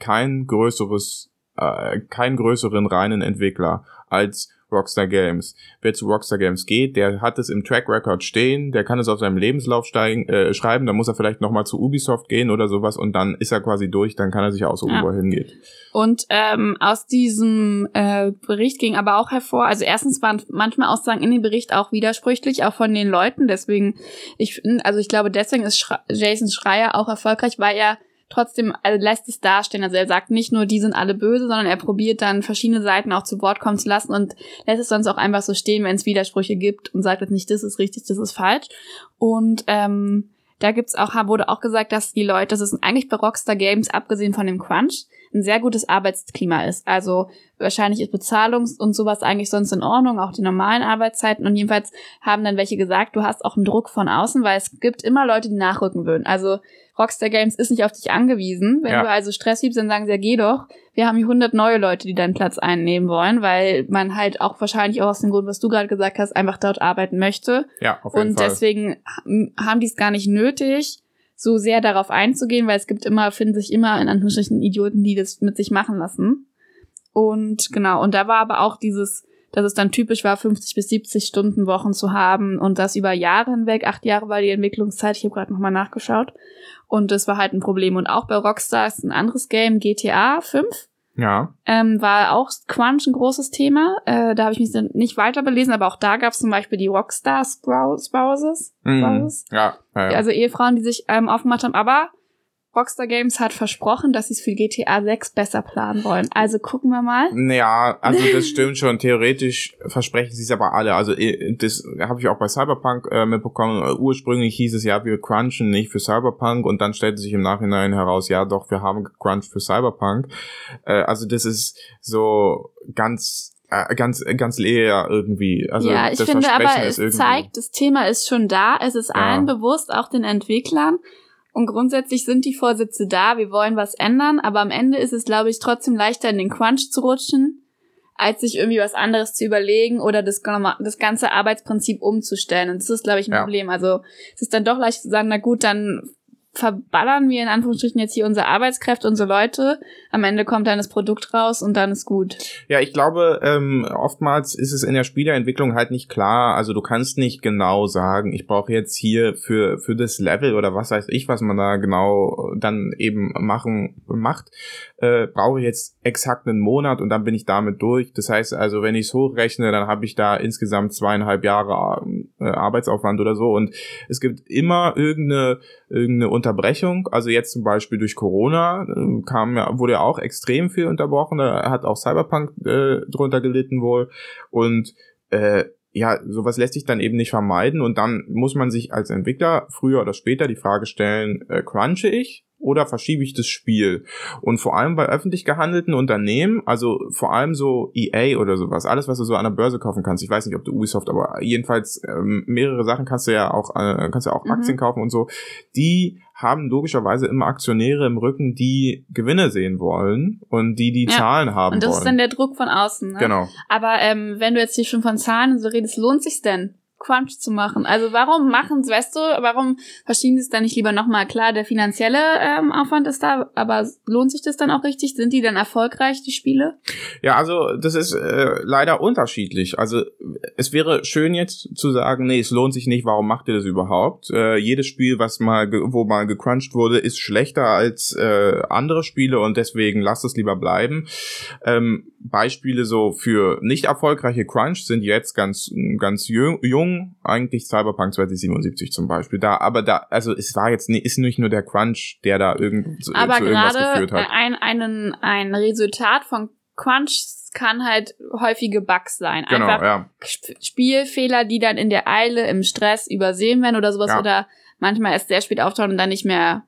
kein größeres, äh, keinen größeren reinen Entwickler als Rockstar Games. Wer zu Rockstar Games geht, der hat es im Track Record stehen, der kann es auf seinem Lebenslauf steigen, äh, schreiben, dann muss er vielleicht nochmal zu Ubisoft gehen oder sowas und dann ist er quasi durch, dann kann er sich aussuchen, Ja. wo er hingeht. Und ähm, aus diesem äh, Bericht ging aber auch hervor, also erstens waren manchmal Aussagen in dem Bericht auch widersprüchlich, auch von den Leuten. Deswegen, ich finde, also ich glaube, deswegen ist Schre Jason Schreier auch erfolgreich, weil er trotzdem also lässt es dastehen. Also er sagt nicht nur, die sind alle böse, sondern er probiert dann verschiedene Seiten auch zu Wort kommen zu lassen und lässt es sonst auch einfach so stehen, wenn es Widersprüche gibt und sagt jetzt nicht, das ist richtig, das ist falsch. Und ähm, da gibt's auch, wurde auch gesagt, dass die Leute, das ist eigentlich bei Rockstar Games, abgesehen von dem Crunch, ein sehr gutes Arbeitsklima ist. Also wahrscheinlich ist Bezahlung und sowas eigentlich sonst in Ordnung, auch die normalen Arbeitszeiten. Und jedenfalls haben dann welche gesagt, du hast auch einen Druck von außen, weil es gibt immer Leute, die nachrücken würden. Also Rockstar Games ist nicht auf dich angewiesen. Wenn Ja. du also Stress liebst, dann sagen sie, ja, geh doch. Wir haben hier 100 neue Leute, die deinen Platz einnehmen wollen, weil man halt auch wahrscheinlich auch aus dem Grund, was du gerade gesagt hast, einfach dort arbeiten möchte. Ja, auf jeden Und Fall. deswegen ha- haben die es gar nicht nötig, so sehr darauf einzugehen, weil es gibt immer, finden sich immer in Anführungsstrichen Idioten, die das mit sich machen lassen. Und genau, und da war aber auch dieses, dass es dann typisch war, 50 bis 70 Stunden Wochen zu haben und das über Jahre hinweg. Acht Jahre war die Entwicklungszeit, ich habe gerade nochmal nachgeschaut. Und das war halt ein Problem. Und auch bei Rockstar ist ein anderes Game, GTA 5 ja, ähm, war auch Crunch ein großes Thema. Äh, da habe ich mich dann nicht weiter belesen, aber auch da gab es zum Beispiel die Rockstar Spouses. mhm. Spouses. ja, ja, ja. Also Ehefrauen, die sich ähm, aufgemacht haben. Aber Rockstar Games hat versprochen, dass sie es für GTA 6 besser planen wollen. Also gucken wir mal. Ja, also das stimmt schon. Theoretisch versprechen sie es aber alle. Also äh, das habe ich auch bei Cyberpunk äh, mitbekommen. Ursprünglich hieß es ja, wir crunchen nicht für Cyberpunk und dann stellte sich im Nachhinein heraus, ja doch, wir haben gecrunched für Cyberpunk. Äh, also das ist so ganz äh, ganz ganz leer irgendwie. Also ja, ich finde aber, es zeigt, das Thema ist schon da. Es ist ja. allen bewusst, auch den Entwicklern. Und grundsätzlich sind die Vorsitze da, wir wollen was ändern, aber am Ende ist es, glaube ich, trotzdem leichter in den Crunch zu rutschen, als sich irgendwie was anderes zu überlegen oder das, das ganze Arbeitsprinzip umzustellen. Und das ist, glaube ich, ein ja. Problem. Also es ist dann doch leicht zu sagen, na gut, dann verballern wir in Anführungsstrichen jetzt hier unsere Arbeitskräfte, unsere Leute. Am Ende kommt dann das Produkt raus und dann ist gut. Ja, ich glaube, ähm, oftmals ist es in der Spieleentwicklung halt nicht klar. Also du kannst nicht genau sagen, ich brauche jetzt hier für, für das Level oder was weiß ich, was man da genau dann eben machen macht, äh, brauche ich jetzt exakt einen Monat und dann bin ich damit durch. Das heißt also, wenn ich es hochrechne, dann habe ich da insgesamt zweieinhalb Jahre äh, Arbeitsaufwand oder so. Und es gibt immer irgendeine, irgendeine Unterbrechung. Also jetzt zum Beispiel durch Corona äh, kam ja, wurde ja auch extrem viel unterbrochen. Da hat auch Cyberpunk äh, drunter gelitten wohl. Und äh, ja, sowas lässt sich dann eben nicht vermeiden und dann muss man sich als Entwickler früher oder später die Frage stellen, äh, crunche ich oder verschiebe ich das Spiel? Und vor allem bei öffentlich gehandelten Unternehmen, also vor allem so EA oder sowas, alles, was du so an der Börse kaufen kannst, ich weiß nicht, ob du Ubisoft, aber jedenfalls ähm, mehrere Sachen kannst du ja auch, äh, kannst du ja auch mhm. Aktien kaufen und so, die haben logischerweise immer Aktionäre im Rücken, die Gewinne sehen wollen und die die ja. Zahlen haben wollen. Und das wollen. ist dann der Druck von außen. Ne? Genau. Aber ähm, wenn du jetzt hier schon von Zahlen so redest, lohnt sich's denn? Crunch zu machen. Also warum machen weißt du, warum verschieben sie es dann nicht lieber nochmal? Klar, der finanzielle ähm, Aufwand ist da, aber lohnt sich das dann auch richtig? Sind die dann erfolgreich, die Spiele? Ja, also das ist äh, leider unterschiedlich. Also es wäre schön jetzt zu sagen, nee, es lohnt sich nicht, warum macht ihr das überhaupt? Äh, jedes Spiel, was mal, wo mal gecrunched wurde, ist schlechter als äh, andere Spiele und deswegen lasst es lieber bleiben. Ähm, Beispiele so für nicht erfolgreiche Crunch sind jetzt ganz, ganz jung, jung, eigentlich Cyberpunk 2077 zum Beispiel. Da, aber da, also es war jetzt nicht, ist nicht nur der Crunch, der da irgend, aber zu irgendwas geführt hat. Ein, einen, ein Resultat von Crunch kann halt häufige Bugs sein. Genau, Einfach ja. Spielfehler, die dann in der Eile, im Stress übersehen werden oder sowas ja. oder manchmal erst sehr spät auftauchen und dann nicht mehr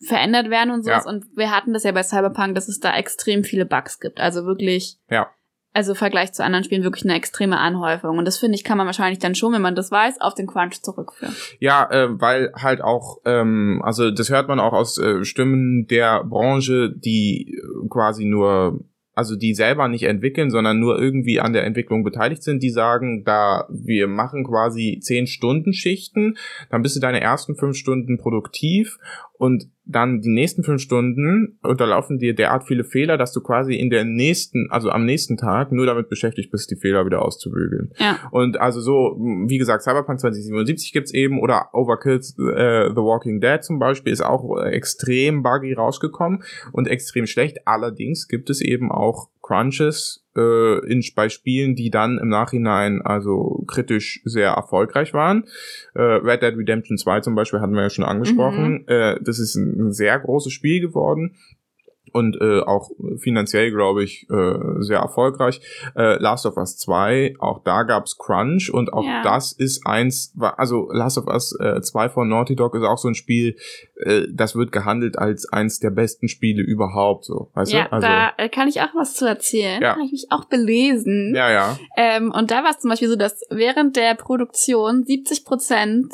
verändert werden und sowas. Ja. Und wir hatten das ja bei Cyberpunk, dass es da extrem viele Bugs gibt. Also wirklich. Ja. Also im Vergleich zu anderen Spielen wirklich eine extreme Anhäufung. Und das finde ich, kann man wahrscheinlich dann schon, wenn man das weiß, auf den Crunch zurückführen. Ja, äh, weil halt auch, ähm, also das hört man auch aus äh, Stimmen der Branche, die äh, quasi nur also die selber nicht entwickeln, sondern nur irgendwie an der Entwicklung beteiligt sind, die sagen, da wir machen quasi zehn Stunden Schichten, dann bist du deine ersten fünf Stunden produktiv und dann die nächsten fünf Stunden unterlaufen dir derart viele Fehler, dass du quasi in der nächsten, also am nächsten Tag nur damit beschäftigt bist, die Fehler wieder auszubügeln. Ja. Und also so, wie gesagt, Cyberpunk 2077 gibt's eben oder Overkill's äh, The Walking Dead zum Beispiel ist auch extrem buggy rausgekommen und extrem schlecht. Allerdings gibt es eben auch Crunches äh, in, bei Spielen, die dann im Nachhinein also kritisch sehr erfolgreich waren. Äh, Red Dead Redemption 2 zum Beispiel hatten wir ja schon angesprochen. Mhm. Äh, das ist ein, ein sehr großes Spiel geworden und äh, auch finanziell, glaube ich, äh, sehr erfolgreich. Äh, Last of Us 2, auch da gab's Crunch und auch ja. das ist eins, also Last of Us äh, 2 von Naughty Dog ist auch so ein Spiel, äh, das wird gehandelt als eins der besten Spiele überhaupt, so, weißt ja, du? Also, da äh, kann ich auch was zu erzählen. Ja. Habe ich mich auch belesen. Ja, ja. Ähm, und da war es zum Beispiel so, dass während der Produktion 70 Prozent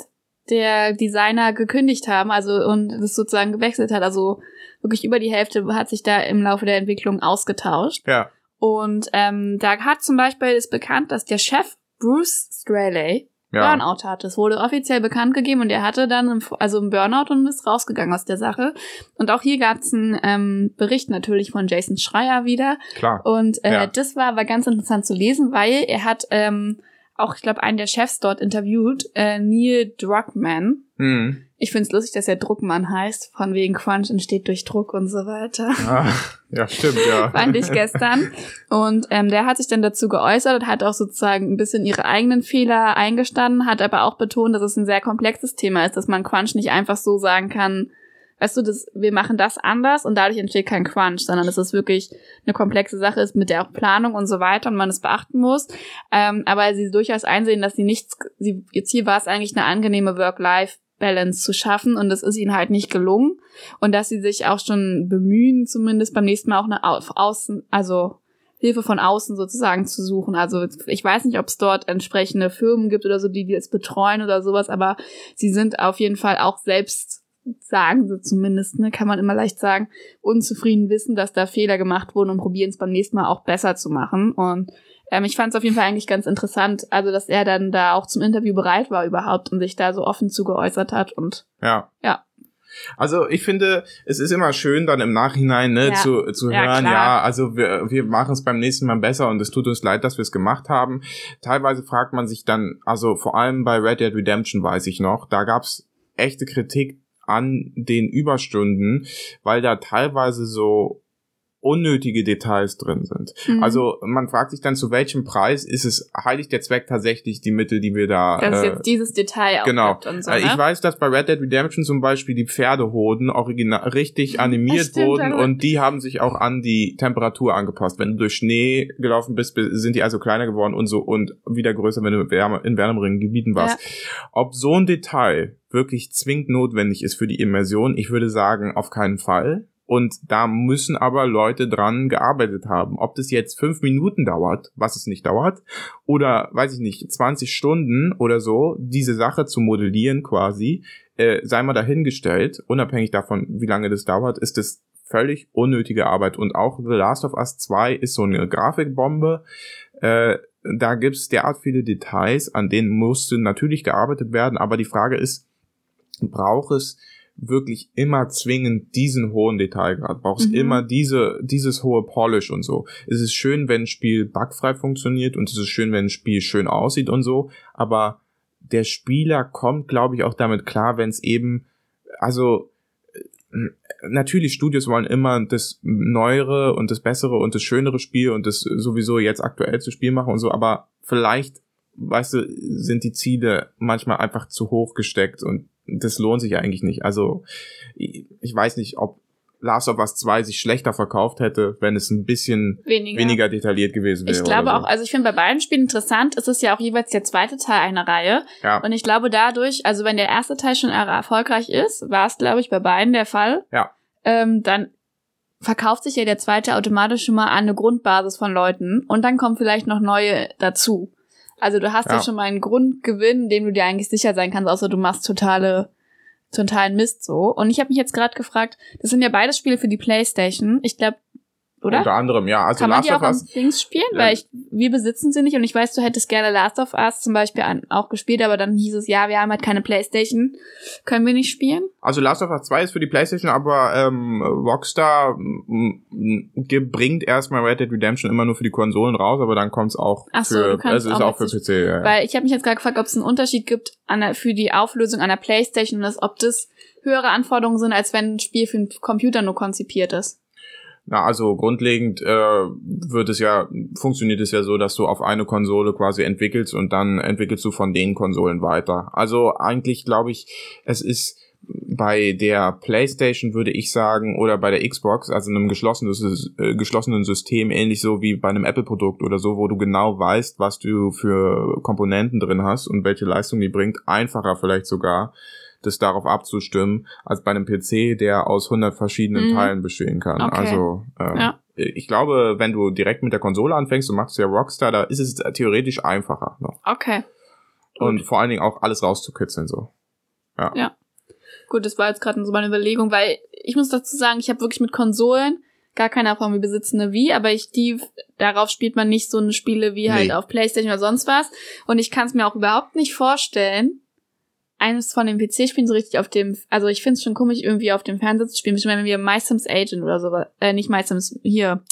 der Designer gekündigt haben, also und das sozusagen gewechselt hat, also wirklich über die Hälfte hat sich da im Laufe der Entwicklung ausgetauscht. Ja. Und ähm, da hat zum Beispiel ist bekannt, dass der Chef Bruce Straley ja. Burnout hatte. Es wurde offiziell bekannt gegeben und er hatte dann im, also einen Burnout und ist rausgegangen aus der Sache. Und auch hier gab es einen ähm, Bericht natürlich von Jason Schreier wieder. Klar. Und äh, Ja. das war aber ganz interessant zu lesen, weil er hat ähm, auch, ich glaube, einen der Chefs dort interviewt, äh, Neil Druckmann. Hm. Ich find's lustig, dass er Druckmann heißt, von wegen Crunch entsteht durch Druck und so weiter. Ah, ja, stimmt, ja. Fand ich gestern. Und ähm, der hat sich dann dazu geäußert und hat auch sozusagen ein bisschen ihre eigenen Fehler eingestanden, hat aber auch betont, dass es ein sehr komplexes Thema ist, dass man Crunch nicht einfach so sagen kann, weißt du, das, wir machen das anders und dadurch entsteht kein Crunch, sondern es ist wirklich eine komplexe Sache ist mit der auch Planung und so weiter und man es beachten muss. Ähm, aber sie durchaus einsehen, dass sie nichts, sie, ihr Ziel war es eigentlich eine angenehme Work-Life Balance zu schaffen und das ist ihnen halt nicht gelungen und dass sie sich auch schon bemühen, zumindest beim nächsten Mal auch eine Außen, also Hilfe von außen sozusagen zu suchen. Also ich weiß nicht, ob es dort entsprechende Firmen gibt oder so, die es betreuen oder sowas, aber sie sind auf jeden Fall auch selbst sagen sie zumindest, ne, kann man immer leicht sagen, unzufrieden wissen, dass da Fehler gemacht wurden und probieren es beim nächsten Mal auch besser zu machen. Und ähm, ich fand es auf jeden Fall eigentlich ganz interessant, also dass er dann da auch zum Interview bereit war überhaupt und sich da so offen zu geäußert hat und Ja. ja. Also ich finde, es ist immer schön, dann im Nachhinein ne, Ja. zu, zu Ja, hören, klar. ja, also wir, wir machen es beim nächsten Mal besser und es tut uns leid, dass wir es gemacht haben. Teilweise fragt man sich dann, also vor allem bei Red Dead Redemption weiß ich noch, da gab's echte Kritik an den Überstunden, weil da teilweise so unnötige Details drin sind. Mhm. Also man fragt sich dann, zu welchem Preis ist es heiligt der Zweck tatsächlich die Mittel, die wir da dass äh, jetzt dieses Detail auch genau. und so, Äh, ne? Ich weiß, dass bei Red Dead Redemption zum Beispiel die Pferdehoden original richtig animiert stimmt, wurden und die haben sich auch an die Temperatur angepasst. Wenn du durch Schnee gelaufen bist, sind die also kleiner geworden und so und wieder größer, wenn du in wärmeren Gebieten warst. Ob so ein Detail wirklich zwingend notwendig ist für die Immersion, ich würde sagen, auf keinen Fall. Und da müssen aber Leute dran gearbeitet haben. Ob das jetzt fünf Minuten dauert, was es nicht dauert, oder weiß ich nicht, 20 Stunden oder so, diese Sache zu modellieren quasi, äh, sei mal dahingestellt, unabhängig davon, wie lange das dauert, ist es völlig unnötige Arbeit. Und auch The Last of Us 2 ist so eine Grafikbombe. Äh, da gibt's derart viele Details, an denen musste natürlich gearbeitet werden, aber die Frage ist, braucht es wirklich immer zwingend diesen hohen Detailgrad, brauchst Mhm. immer diese, dieses hohe Polish und so. Es ist schön, wenn ein Spiel bugfrei funktioniert und es ist schön, wenn ein Spiel schön aussieht und so, aber der Spieler kommt, glaube ich, auch damit klar, wenn es eben, also äh, natürlich Studios wollen immer das neuere und das bessere und das schönere Spiel und das sowieso jetzt aktuellste Spiel machen und so, aber vielleicht, weißt du, sind die Ziele manchmal einfach zu hoch gesteckt und das lohnt sich eigentlich nicht. Also ich weiß nicht, ob Last of Us 2 sich schlechter verkauft hätte, wenn es ein bisschen weniger. weniger detailliert gewesen wäre. Ich glaube oder auch, also ich finde bei beiden Spielen interessant, es ist ja auch jeweils der zweite Teil einer Reihe. so. ja. Und ich glaube dadurch, also wenn der erste Teil schon er- erfolgreich ist, war es, glaube ich, bei beiden der Fall. Ja. Ähm, dann verkauft sich ja der zweite automatisch schon mal an eine Grundbasis von Leuten und dann kommen vielleicht noch neue dazu. Also du hast ja, Ja. schon mal einen Grundgewinn, dem du dir eigentlich sicher sein kannst, außer du machst totale totalen Mist so. Und ich habe mich jetzt gerade gefragt, das sind ja beides Spiele für die Playstation. Ich glaube, oder? Unter anderem, ja. Also Kann man Last die auch Us, Dings spielen? Ja. Weil ich, wir besitzen sie nicht und ich weiß, du hättest gerne Last of Us zum Beispiel an, auch gespielt, aber dann hieß es, ja, wir haben halt keine Playstation, können wir nicht spielen. also Last of Us 2 ist für die Playstation, aber ähm, Rockstar bringt erstmal Red Dead Redemption immer nur für die Konsolen raus, aber dann kommt's auch Ach so, für, also ist auch auch für PC. Ja, ja. Weil ich habe mich jetzt gerade gefragt, ob es einen Unterschied gibt an der, für die Auflösung einer Playstation und das, ob das höhere Anforderungen sind, als wenn ein Spiel für einen Computer nur konzipiert ist. Na, also grundlegend äh, wird es ja, funktioniert es ja so, dass du auf eine Konsole quasi entwickelst und dann entwickelst du von den Konsolen weiter. Also eigentlich glaube ich, es ist bei der PlayStation würde ich sagen oder bei der Xbox, also einem geschlossenen, äh, geschlossenen System, ähnlich so wie bei einem Apple-Produkt oder so, wo du genau weißt, was du für Komponenten drin hast und welche Leistung die bringt, einfacher vielleicht sogar, das darauf abzustimmen, als bei einem PC, der aus 100 verschiedenen Mhm. Teilen bestehen kann. Okay. Also ähm, Ja. ich glaube, wenn du direkt mit der Konsole anfängst und machst ja Rockstar, da ist es theoretisch einfacher noch. Okay. Und Gut. vor allen Dingen auch alles rauszukitzeln so. Gut, das war jetzt gerade so meine Überlegung, weil ich muss dazu sagen, ich habe wirklich mit Konsolen gar keine Erfahrung. Wir besitzen eine Wii, aber ich die darauf spielt man nicht so eine Spiele wie halt Nee. auf PlayStation oder sonst was. Und ich kann es mir auch überhaupt nicht vorstellen, eines von den PC-Spielen so richtig auf dem, also ich finde es schon komisch, irgendwie auf dem Fernseher zu spielen, bestimmt wenn wir My Sims Agent oder sowas, äh, nicht My Sims, hier,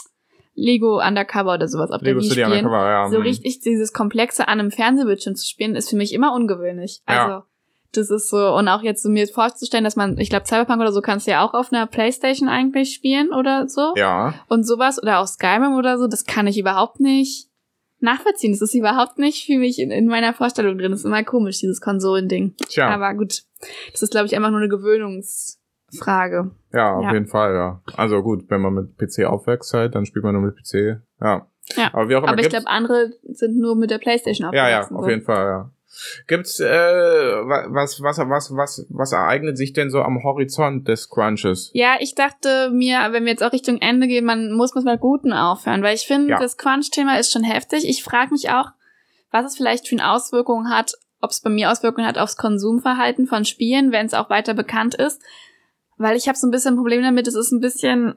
Lego Undercover oder sowas auf Lego der Wii City spielen. Undercover, ja. So hm. richtig dieses Komplexe an einem Fernsehbildschirm zu spielen, ist für mich immer ungewöhnlich. Ja. Also, das ist so, und auch jetzt so mir vorzustellen, dass man, ich glaube, Cyberpunk oder so kannst du ja auch auf einer Playstation eigentlich spielen oder so. Ja, Und sowas, oder auch Skyrim oder so, das kann ich überhaupt nicht nachvollziehen. Das ist überhaupt nicht für mich in, in meiner Vorstellung drin. Das ist immer komisch, dieses Konsolending. tja. Aber gut, das ist, glaube ich, einfach nur eine Gewöhnungsfrage Frage. Ja, auf Ja. jeden Fall, ja. Also gut, wenn man mit PC aufwächst halt, dann spielt man nur mit PC. Ja. Ja. Aber wie auch immer Aber ich glaube, andere sind nur mit der Playstation Ja, ja, aufgewachsen, auf so. jeden Fall, ja. Gibt's äh, wa- was was was was was ereignet sich denn so am Horizont des Crunches? Ja, ich dachte mir, wenn wir jetzt auch Richtung Ende gehen, man muss mit mal Guten aufhören, weil ich finde, Ja. das Crunch-Thema ist schon heftig. Ich frage mich auch, was es vielleicht für eine Auswirkung hat, ob es bei mir Auswirkungen hat aufs Konsumverhalten von Spielen, wenn es auch weiter bekannt ist. Weil ich habe so ein bisschen ein Problem damit, es ist ein bisschen,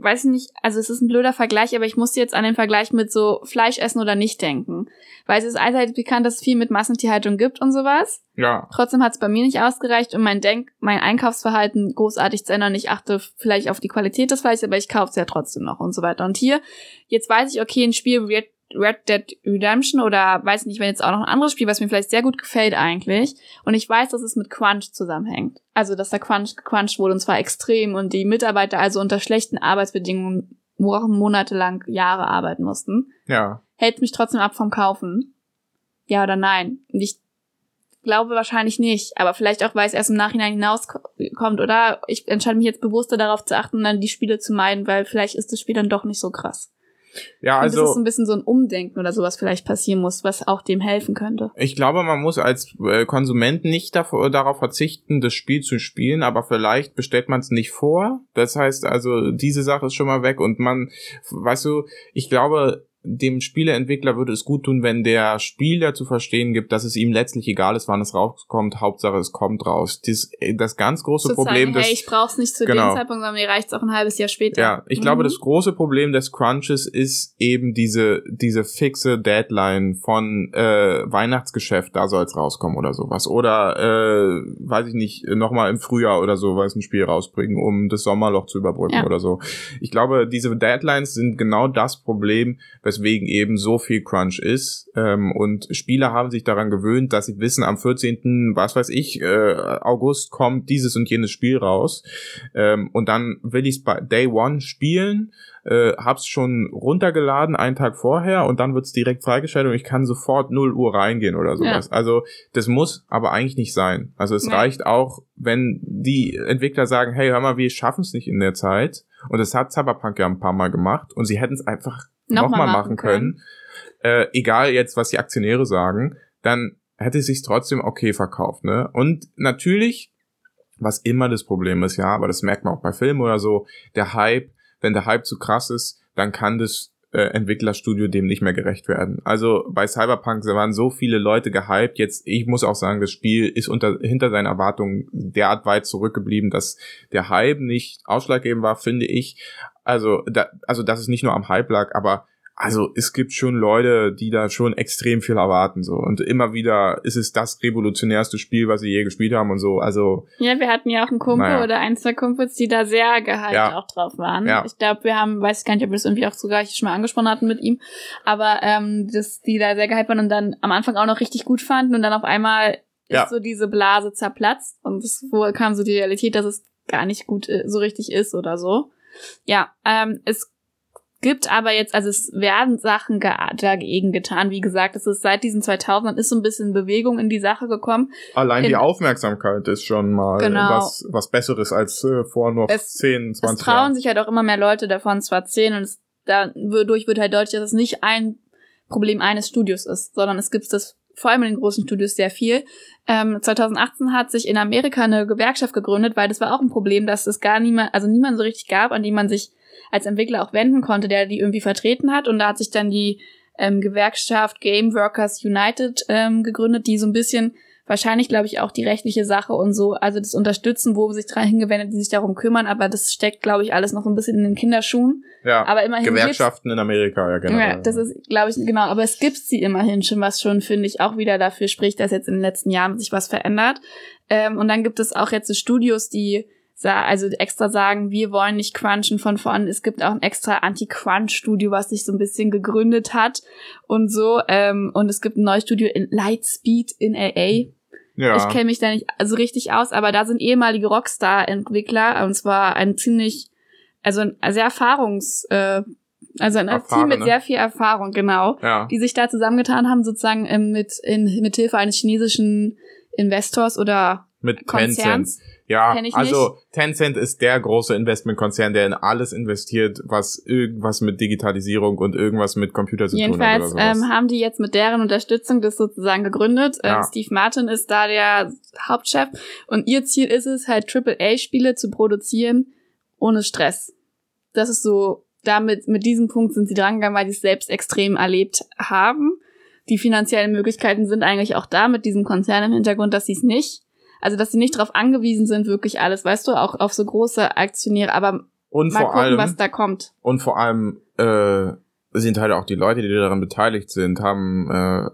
weiß ich nicht, also es ist ein blöder Vergleich, aber ich musste jetzt an den Vergleich mit so Fleisch essen oder nicht denken. Weil es ist allseits bekannt, dass es viel mit Massentierhaltung gibt und sowas. Ja, Trotzdem hat es bei mir nicht ausgereicht, um mein Denk-, mein Einkaufsverhalten großartig zu ändern. Ich achte vielleicht auf die Qualität des Fleisches, aber ich kaufe es ja trotzdem noch und so weiter. Und hier, jetzt weiß ich, okay, ein Spiel Red, Dead Redemption oder weiß nicht, wenn jetzt auch noch ein anderes Spiel, was mir vielleicht sehr gut gefällt eigentlich. Und ich weiß, dass es mit Crunch zusammenhängt. Also, dass da Crunch gecrunched wurde und zwar extrem und die Mitarbeiter also unter schlechten Arbeitsbedingungen Wochen, Monate lang, Jahre arbeiten mussten ja. hält mich trotzdem ab vom Kaufen? Ja oder nein? Und ich glaube wahrscheinlich nicht, aber vielleicht auch, weil es erst im Nachhinein hinauskommt oder ich entscheide mich jetzt bewusster darauf zu achten, dann die Spiele zu meiden, weil vielleicht ist das Spiel dann doch nicht so krass. Ja, Und das ist so also ein bisschen so ein Umdenken oder sowas vielleicht passieren muss, was auch dem helfen könnte. ich glaube, man muss als äh, Konsument nicht davor, darauf verzichten, das Spiel zu spielen, aber vielleicht bestellt man es nicht vor. Das heißt also, diese Sache ist schon mal weg und man, weißt du, ich glaube, dem Spieleentwickler würde es gut tun, wenn der Spieler zu verstehen gibt, dass es ihm letztlich egal ist, wann es rauskommt. Hauptsache, es kommt raus. Das, das ganz große Zu Problem sagen, des hey, ich brauch's nicht zu Genau. dem Zeitpunkt, sondern mir reicht's auch ein halbes Jahr später. Ja, ich glaube, Mhm. das große Problem des Crunches ist eben diese, diese fixe Deadline von äh, Weihnachtsgeschäft, da soll es rauskommen oder sowas. Oder, äh, weiß ich nicht, nochmal im Frühjahr oder sowas ein Spiel rausbringen, um das Sommerloch zu überbrücken Ja. oder so. Ich glaube, diese Deadlines sind genau das Problem, weswegen eben so viel Crunch ist. Ähm, und Spieler haben sich daran gewöhnt, dass sie wissen, am 14., was weiß ich, äh, August kommt dieses und jenes Spiel raus. Ähm, und dann will ich es bei Day One spielen, äh, hab's schon runtergeladen einen Tag vorher und dann wird's direkt freigestellt und ich kann sofort 0 Uhr reingehen oder sowas. Also das muss aber eigentlich nicht sein. Also es Nee. reicht auch, wenn die Entwickler sagen, hey, hör mal, wir schaffen es nicht in der Zeit. Und das hat Cyberpunk ja ein paar Mal gemacht und sie hätten es einfach Nochmal nochmal machen machen können. Äh, egal jetzt, was die Aktionäre sagen, dann hätte es sich trotzdem okay verkauft. Ne? Und natürlich, was immer das Problem ist, ja, aber das merkt man auch bei Filmen oder so, der Hype, wenn der Hype zu krass ist, dann kann das äh, Entwicklerstudio dem nicht mehr gerecht werden. Also bei Cyberpunk waren so viele Leute gehypt. Jetzt, ich muss auch sagen, das Spiel ist unter, hinter seinen Erwartungen derart weit zurückgeblieben, dass der Hype nicht ausschlaggebend war, finde ich. Also, da, also dass es nicht nur am Hype lag, aber also es gibt schon Leute, die da schon extrem viel erwarten so und immer wieder ist es das revolutionärste Spiel, was sie je gespielt haben und so. Also Ja, wir hatten ja auch einen Kumpel Naja. oder ein, zwei Kumpels, die da sehr gehypt Ja. auch drauf waren. Ja. Ich glaube, wir haben, weiß ich gar nicht, ob wir das irgendwie auch sogar schon mal angesprochen hatten mit ihm, aber ähm, dass die da sehr gehypt waren und dann am Anfang auch noch richtig gut fanden und dann auf einmal Ja. ist so diese Blase zerplatzt und es kam so die Realität, dass es gar nicht gut äh, so richtig ist oder so. Ja, ähm, es gibt aber jetzt, also es werden Sachen ge dagegen getan. Wie gesagt, es ist seit diesen 2000ern ist so ein bisschen Bewegung in die Sache gekommen. allein In- die Aufmerksamkeit ist schon mal Genau. was was besseres als äh, vor noch Es- 10, Es 20 trauen Jahren. sich halt auch immer mehr Leute davon zu erzählen und es, dadurch wird halt deutlich, dass es nicht ein Problem eines Studios ist, sondern es gibt das vor allem in den großen Studios sehr viel. Ähm, 2018 hat sich in Amerika eine Gewerkschaft gegründet, weil das war auch ein Problem, dass es gar niemand, also niemand so richtig gab, an den man sich als Entwickler auch wenden konnte, der die irgendwie vertreten hat. Und da hat sich dann die ähm, Gewerkschaft Game Workers United ähm, gegründet, die so ein bisschen wahrscheinlich, glaube ich, auch die rechtliche Sache und so, also das Unterstützen, wo sich dran hingewendet, die sich darum kümmern, aber das steckt, glaube ich, alles noch so ein bisschen in den Kinderschuhen. Ja, Aber immerhin Gewerkschaften in Amerika ja generell. ja, das ist, glaube ich, genau, aber es gibt sie immerhin schon, was schon, finde ich, auch wieder dafür spricht, dass jetzt in den letzten Jahren sich was verändert. Ähm, und dann gibt es auch jetzt so Studios, die also extra sagen, wir wollen nicht crunchen von vorn. Es gibt auch ein extra Anti-Crunch-Studio, was sich so ein bisschen gegründet hat und so. Ähm, und es gibt ein neues Studio in Lightspeed in LA. ja. Ich kenne mich da nicht so richtig aus, aber da sind ehemalige Rockstar-Entwickler und zwar ein ziemlich, also ein sehr Erfahrungs, äh, also ein Team mit sehr viel Erfahrung, genau, ja. die sich da zusammengetan haben, sozusagen ähm, mit, in, mit Hilfe eines chinesischen Investors oder Mit Konzerns. Tencent. Ja, also Tencent ist der große Investmentkonzern, der in alles investiert, was irgendwas mit Digitalisierung und irgendwas mit Computer zu Jedenfalls tun hat. Sowas. ähm, haben die jetzt mit deren Unterstützung das sozusagen gegründet. Ja. Ähm, Steve Martin ist da der Hauptchef und ihr Ziel ist es halt AAA-Spiele zu produzieren ohne Stress. Das ist so, damit mit diesem Punkt sind sie drangegangen, weil sie es selbst extrem erlebt haben. Die finanziellen Möglichkeiten sind eigentlich auch da mit diesem Konzern im Hintergrund, dass sie es nicht, also dass sie nicht darauf angewiesen sind, wirklich alles, weißt du, auch auf so große Aktionäre, aber und mal vor gucken, allem, was da kommt. und vor allem äh, sind halt auch die Leute, die daran beteiligt sind, haben äh,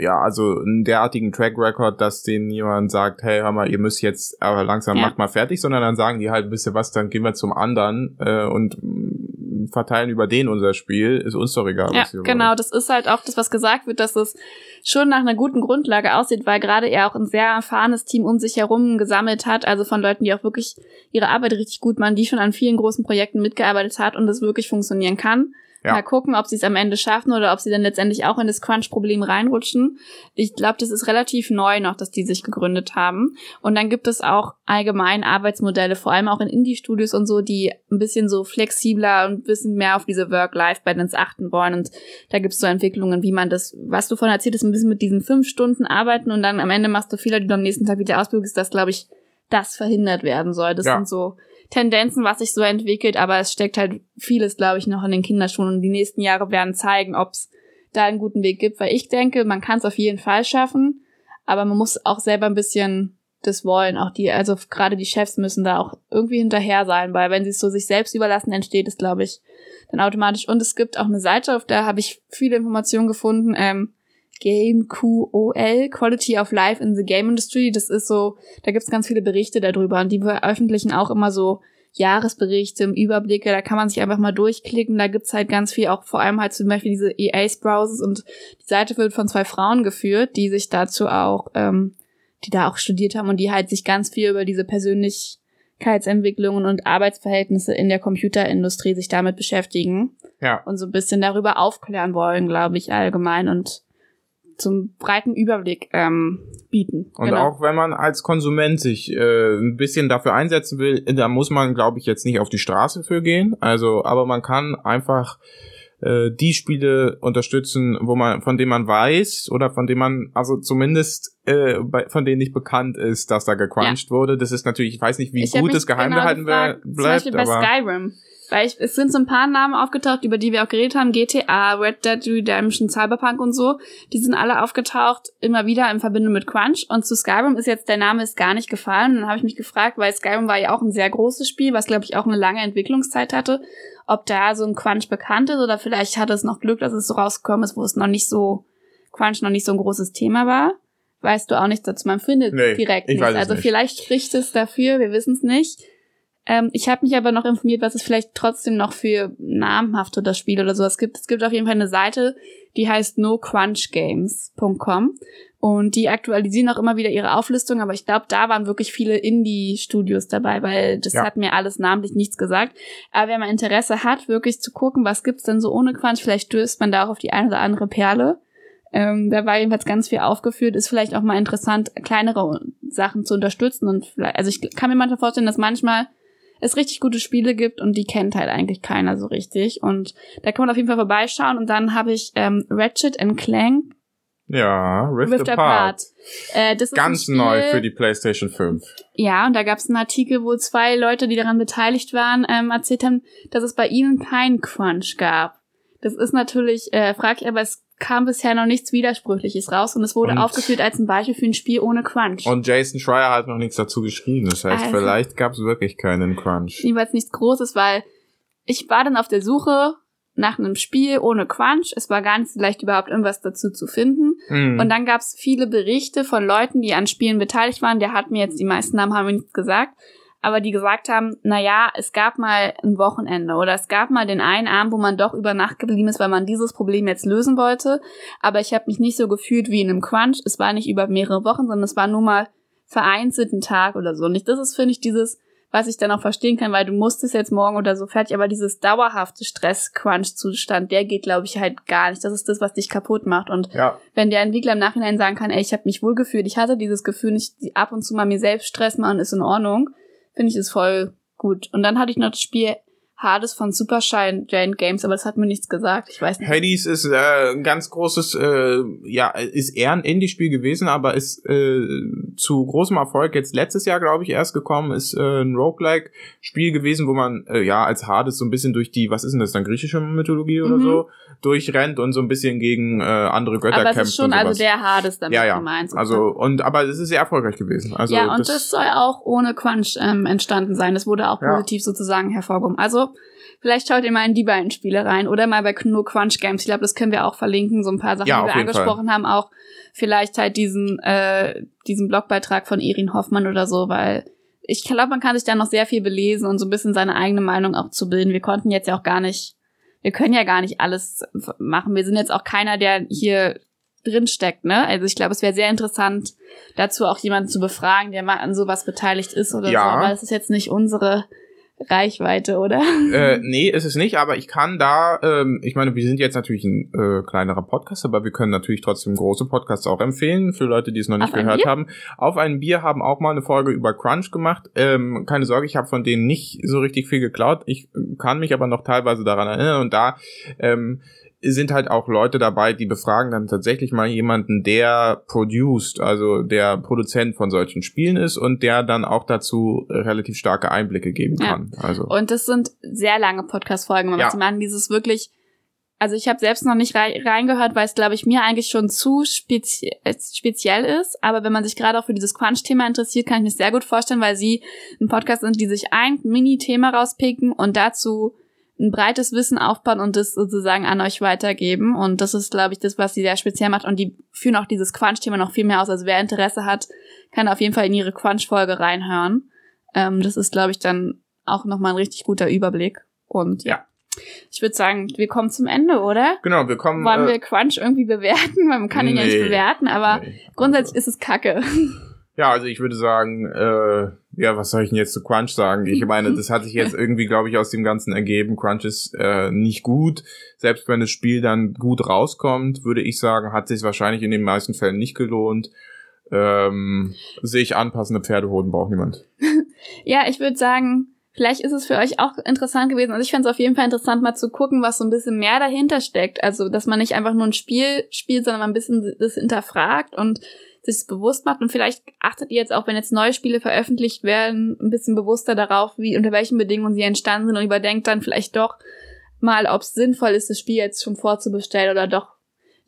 ja also einen derartigen Track Record, dass denen jemand sagt, hey, hör mal, ihr müsst jetzt aber langsam Ja. macht mal fertig, sondern dann sagen die halt, wisst ihr was, dann gehen wir zum anderen äh, und mm, verteilen über den unser Spiel, ist uns doch egal, Ja, genau, das ist halt auch das, was gesagt wird, dass es schon nach einer guten Grundlage aussieht, weil gerade er auch ein sehr erfahrenes Team um sich herum gesammelt hat, also von Leuten, die auch wirklich ihre Arbeit richtig gut machen, die schon an vielen großen Projekten mitgearbeitet hat und das wirklich funktionieren kann. Ja. Mal gucken, ob sie es am Ende schaffen oder ob sie dann letztendlich auch in das Crunch-Problem reinrutschen. Ich glaube, das ist relativ neu noch, dass die sich gegründet haben. Und dann gibt es auch allgemein Arbeitsmodelle, vor allem auch in Indie-Studios und so, die ein bisschen so flexibler und ein bisschen mehr auf diese Work-Life-Balance achten wollen. Und da gibt es so Entwicklungen, wie man das, was du vorhin erzählt hast, ein bisschen mit diesen fünf Stunden arbeiten und dann am Ende machst du Fehler, die du am nächsten Tag wieder ausbügelst, dass, glaube ich, das verhindert werden soll. Das Ja. sind so Tendenzen, was sich so entwickelt, aber es steckt halt vieles, glaube ich, noch in den Kinderschuhen und die nächsten Jahre werden zeigen, ob es da einen guten Weg gibt, weil ich denke, man kann es auf jeden Fall schaffen, aber man muss auch selber ein bisschen das wollen. Auch die, also gerade die Chefs müssen da auch irgendwie hinterher sein, weil wenn sie es so sich selbst überlassen, entsteht es, glaube ich, dann automatisch. Und es gibt auch eine Seite, auf der habe ich viele Informationen gefunden, ähm, Game QOL, Quality of Life in the Game Industry. Das ist so, da gibt's ganz viele Berichte darüber und die veröffentlichen auch immer so Jahresberichte, Überblicke, da kann man sich einfach mal durchklicken, da gibt's halt ganz viel, auch vor allem halt zum Beispiel diese EAs-Browsers und die Seite wird von zwei Frauen geführt, die sich dazu auch, ähm, die da auch studiert haben und die halt sich ganz viel über diese Persönlichkeitsentwicklungen und Arbeitsverhältnisse in der Computerindustrie sich damit beschäftigen Ja. und so ein bisschen darüber aufklären wollen, glaube ich, allgemein und zum breiten Überblick ähm, bieten. Und Genau. auch wenn man als Konsument sich äh, ein bisschen dafür einsetzen will, da muss man, glaube ich, jetzt nicht auf die Straße für gehen. Also, aber man kann einfach äh, die Spiele unterstützen, wo man, von denen man weiß oder von denen man, also zumindest äh, bei, von denen nicht bekannt ist, dass da gecrunched wurde. Das ist natürlich, ich weiß nicht, wie Ich gut es geheim genau gehalten gefragt, wer- Zum Beispiel bleibt, bei Skyrim. Weil ich, es sind so ein paar Namen aufgetaucht, über die wir auch geredet haben. GTA, Red Dead Redemption, Cyberpunk und so. Die sind alle aufgetaucht, immer wieder in Verbindung mit Crunch. Und zu Skyrim ist jetzt, der Name ist gar nicht gefallen. Dann habe ich mich gefragt, weil Skyrim war ja auch ein sehr großes Spiel, was, glaube ich, auch eine lange Entwicklungszeit hatte, ob da so ein Crunch bekannt ist oder vielleicht hatte es noch Glück, dass es so rausgekommen ist, wo es noch nicht so, Crunch noch nicht so ein großes Thema war. Weißt du auch nichts dazu. Man findet Nee, direkt ich nichts. weiß es Also nicht. vielleicht spricht es dafür, wir wissen es nicht. Ähm, ich habe mich aber noch informiert, was es vielleicht trotzdem noch für namhafte das Spiel oder sowas gibt. Es gibt auf jeden Fall eine Seite, die heißt nocrunchgames.com und die aktualisieren auch immer wieder ihre Auflistung, aber ich glaube, da waren wirklich viele Indie-Studios dabei, weil das Ja. hat mir alles namentlich nichts gesagt. Aber wer mal Interesse hat, wirklich zu gucken, was gibt's denn so ohne Crunch, vielleicht stößt man da auch auf die eine oder andere Perle. Ähm, da war jedenfalls ganz viel aufgeführt, ist vielleicht auch mal interessant, kleinere Sachen zu unterstützen und vielleicht, also ich kann mir manchmal vorstellen, dass manchmal es richtig gute Spiele gibt und die kennt halt eigentlich keiner so richtig und da kann man auf jeden Fall vorbeischauen und dann habe ich ähm, Ratchet and Clank ja, Rift, Rift Apart. Apart. Äh, das Ganz Spiel, neu für die PlayStation 5. Ja, und da gab es einen Artikel, wo zwei Leute, die daran beteiligt waren, ähm, erzählt haben, dass es bei ihnen keinen Crunch gab. Das ist natürlich äh, fraglich, aber es kam bisher noch nichts Widersprüchliches raus und es wurde Und- aufgeführt als ein Beispiel für ein Spiel ohne Crunch. Und Jason Schreier hat noch nichts dazu geschrieben. Das heißt, Also- vielleicht gab es wirklich keinen Crunch. Jedenfalls nichts Großes, weil ich war dann auf der Suche nach einem Spiel ohne Crunch. Es war gar nicht so leicht, überhaupt irgendwas dazu zu finden. Mhm. Und dann gab es viele Berichte von Leuten, die an Spielen beteiligt waren. Der hat mir jetzt, die meisten Namen haben mir nichts gesagt, aber die gesagt haben, na ja, es gab mal ein Wochenende oder es gab mal den einen Abend, wo man doch über Nacht geblieben ist, weil man dieses Problem jetzt lösen wollte. Aber ich habe mich nicht so gefühlt wie in einem Crunch. Es war nicht über mehrere Wochen, sondern es war nur mal vereinzelt ein Tag oder so. Und ich, das ist, finde ich, dieses, was ich dann auch verstehen kann, weil du musstest jetzt morgen oder so fertig, aber dieses dauerhafte Stress-Crunch-Zustand, der geht, glaube ich, halt gar nicht. Das ist das, was dich kaputt macht. Und Ja. wenn der Entwickler im Nachhinein sagen kann, ey, ich habe mich wohlgefühlt, ich hatte dieses Gefühl, nicht ab und zu mal mir selbst Stress machen, ist in Ordnung, finde ich es voll gut. Und dann hatte ich noch das Spiel Hades von Supershine Giant Games, aber das hat mir nichts gesagt. Ich weiß nicht. Hades ist äh, ein ganz großes, äh, ja, ist eher ein Indie-Spiel gewesen, aber ist äh, zu großem Erfolg jetzt letztes Jahr, glaube ich, erst gekommen. Ist äh, ein Roguelike-Spiel gewesen, wo man äh, ja als Hades so ein bisschen durch die, was ist denn das dann, griechische Mythologie oder Mhm. so, durchrennt und so ein bisschen gegen äh, andere Götter aber es kämpft. ist schon also der Hades damit ja, ja. gemeint. Also und aber es ist sehr erfolgreich gewesen. Also ja, und das, soll auch ohne Crunch ähm, entstanden sein. Das wurde auch Ja. positiv sozusagen hervorgehoben. Also, vielleicht schaut ihr mal in die beiden Spiele rein oder mal bei No Crunch Games. Ich glaube, das können wir auch verlinken. So ein paar Sachen, Ja, die wir angesprochen haben. Auch vielleicht halt diesen, äh, diesen Blogbeitrag von Erin Hoffmann oder so, weil ich glaube, man kann sich da noch sehr viel belesen und so ein bisschen seine eigene Meinung auch zu bilden. Wir konnten jetzt ja auch gar nicht, wir können ja gar nicht alles machen. Wir sind jetzt auch keiner, der hier drin steckt, ne? Also ich glaube, es wäre sehr interessant, dazu auch jemanden zu befragen, der mal an sowas beteiligt ist oder Ja. so. Aber das ist jetzt nicht unsere Reichweite, oder? Äh, nee, ist es nicht, aber ich kann da, ähm, ich meine, wir sind jetzt natürlich ein äh, kleinerer Podcast, aber wir können natürlich trotzdem große Podcasts auch empfehlen, für Leute, die es noch nicht Auf gehört haben. Auf ein Bier haben auch mal eine Folge über Crunch gemacht. Ähm, keine Sorge, ich habe von denen nicht so richtig viel geklaut. Ich äh, kann mich aber noch teilweise daran erinnern und da ähm, sind halt auch Leute dabei, die befragen dann tatsächlich mal jemanden, der produced, also der Produzent von solchen Spielen ist und der dann auch dazu relativ starke Einblicke geben Ja. kann. Also Und das sind sehr lange Podcast-Folgen, Ja. was sie machen. Dieses wirklich, also ich habe selbst noch nicht rei reingehört, weil es, glaube ich, mir eigentlich schon zu spezi äh, speziell ist. Aber wenn man sich gerade auch für dieses Crunch-Thema interessiert, kann ich mir sehr gut vorstellen, weil sie ein Podcast sind, die sich ein Mini-Thema rauspicken und dazu ein breites Wissen aufbauen und das sozusagen an euch weitergeben. Und das ist, glaube ich, das, was sie sehr speziell macht. Und die führen auch dieses Crunch-Thema noch viel mehr aus. Also wer Interesse hat, kann auf jeden Fall in ihre Crunch-Folge reinhören. Ähm, das ist, glaube ich, dann auch nochmal ein richtig guter Überblick. Und Ja. ich würde sagen, wir kommen zum Ende, oder? Genau, wir kommen. Wollen äh, wir Crunch irgendwie bewerten? Man kann ihn ja nicht nee. bewerten, aber nee. grundsätzlich ist es kacke. Ja, also ich würde sagen, äh, ja, was soll ich denn jetzt zu Crunch sagen? Ich meine, das hat sich jetzt irgendwie, glaube ich, aus dem Ganzen ergeben. Crunch ist äh, nicht gut. Selbst wenn das Spiel dann gut rauskommt, würde ich sagen, hat sich wahrscheinlich in den meisten Fällen nicht gelohnt. Ähm, sehe ich anpassende Pferdehoden braucht niemand. Ja, ich würde sagen, vielleicht ist es für euch auch interessant gewesen. Also ich fände es auf jeden Fall interessant, mal zu gucken, was so ein bisschen mehr dahinter steckt. Also, dass man nicht einfach nur ein Spiel spielt, sondern mal ein bisschen das hinterfragt und sich das bewusst macht. Und vielleicht achtet ihr jetzt auch, wenn jetzt neue Spiele veröffentlicht werden, ein bisschen bewusster darauf, wie unter welchen Bedingungen sie entstanden sind und überdenkt dann vielleicht doch mal, ob es sinnvoll ist, das Spiel jetzt schon vorzubestellen oder doch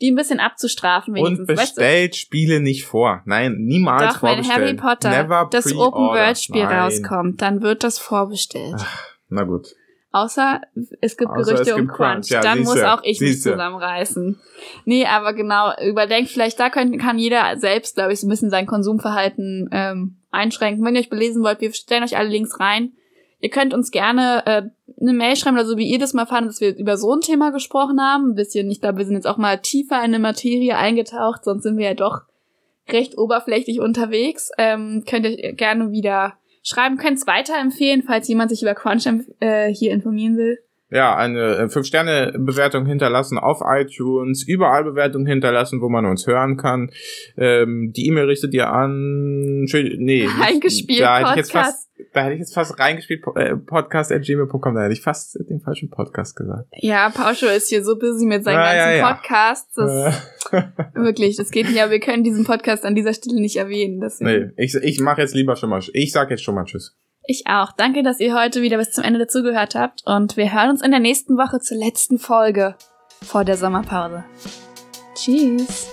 die ein bisschen abzustrafen wenigstens. Und bestellt Spiele nicht vor. Nein, niemals Doch, wenn vorbestellen. Harry Potter, Never das. Open-World-Spiel rauskommt, dann wird das vorbestellt. Na gut. Außer es gibt Außer Gerüchte es gibt um Crunch. Crunch, ja, dann muss auch ich mich zusammenreißen. Nee, aber genau, überdenkt, vielleicht da können, kann jeder selbst, glaube ich, so ein bisschen sein Konsumverhalten ähm, einschränken. Wenn ihr euch belesen wollt, wir stellen euch alle Links rein. Ihr könnt uns gerne äh, eine Mail schreiben oder so, wie ihr das mal fandet, dass wir über so ein Thema gesprochen haben. Ein bisschen, ich glaube, wir sind jetzt auch mal tiefer in eine Materie eingetaucht, sonst sind wir ja doch recht oberflächlich unterwegs. Ähm, könnt ihr gerne wieder schreiben, könnt es weiterempfehlen, falls jemand sich über Crunch äh, hier informieren will. Ja, eine 5-Sterne-Bewertung hinterlassen auf iTunes, überall Bewertungen hinterlassen, wo man uns hören kann. Ähm, die E-Mail richtet ihr an nee, nicht- Eingespielt da hätte ich jetzt fast, da hätte ich jetzt fast reingespielt äh, podcast@gmail.com, da hätte ich fast den falschen Podcast gesagt. Ja, Pauscho ist hier so busy mit seinen Ja, ganzen ja, ja. Podcasts. Das Äh, wirklich, das geht nicht, aber wir können diesen Podcast an dieser Stelle nicht erwähnen. Deswegen. nee, ich, ich mache jetzt lieber schon mal, ich sag jetzt schon mal Tschüss. Ich auch. Danke, dass ihr heute wieder bis zum Ende dazugehört habt und wir hören uns in der nächsten Woche zur letzten Folge vor der Sommerpause. Tschüss.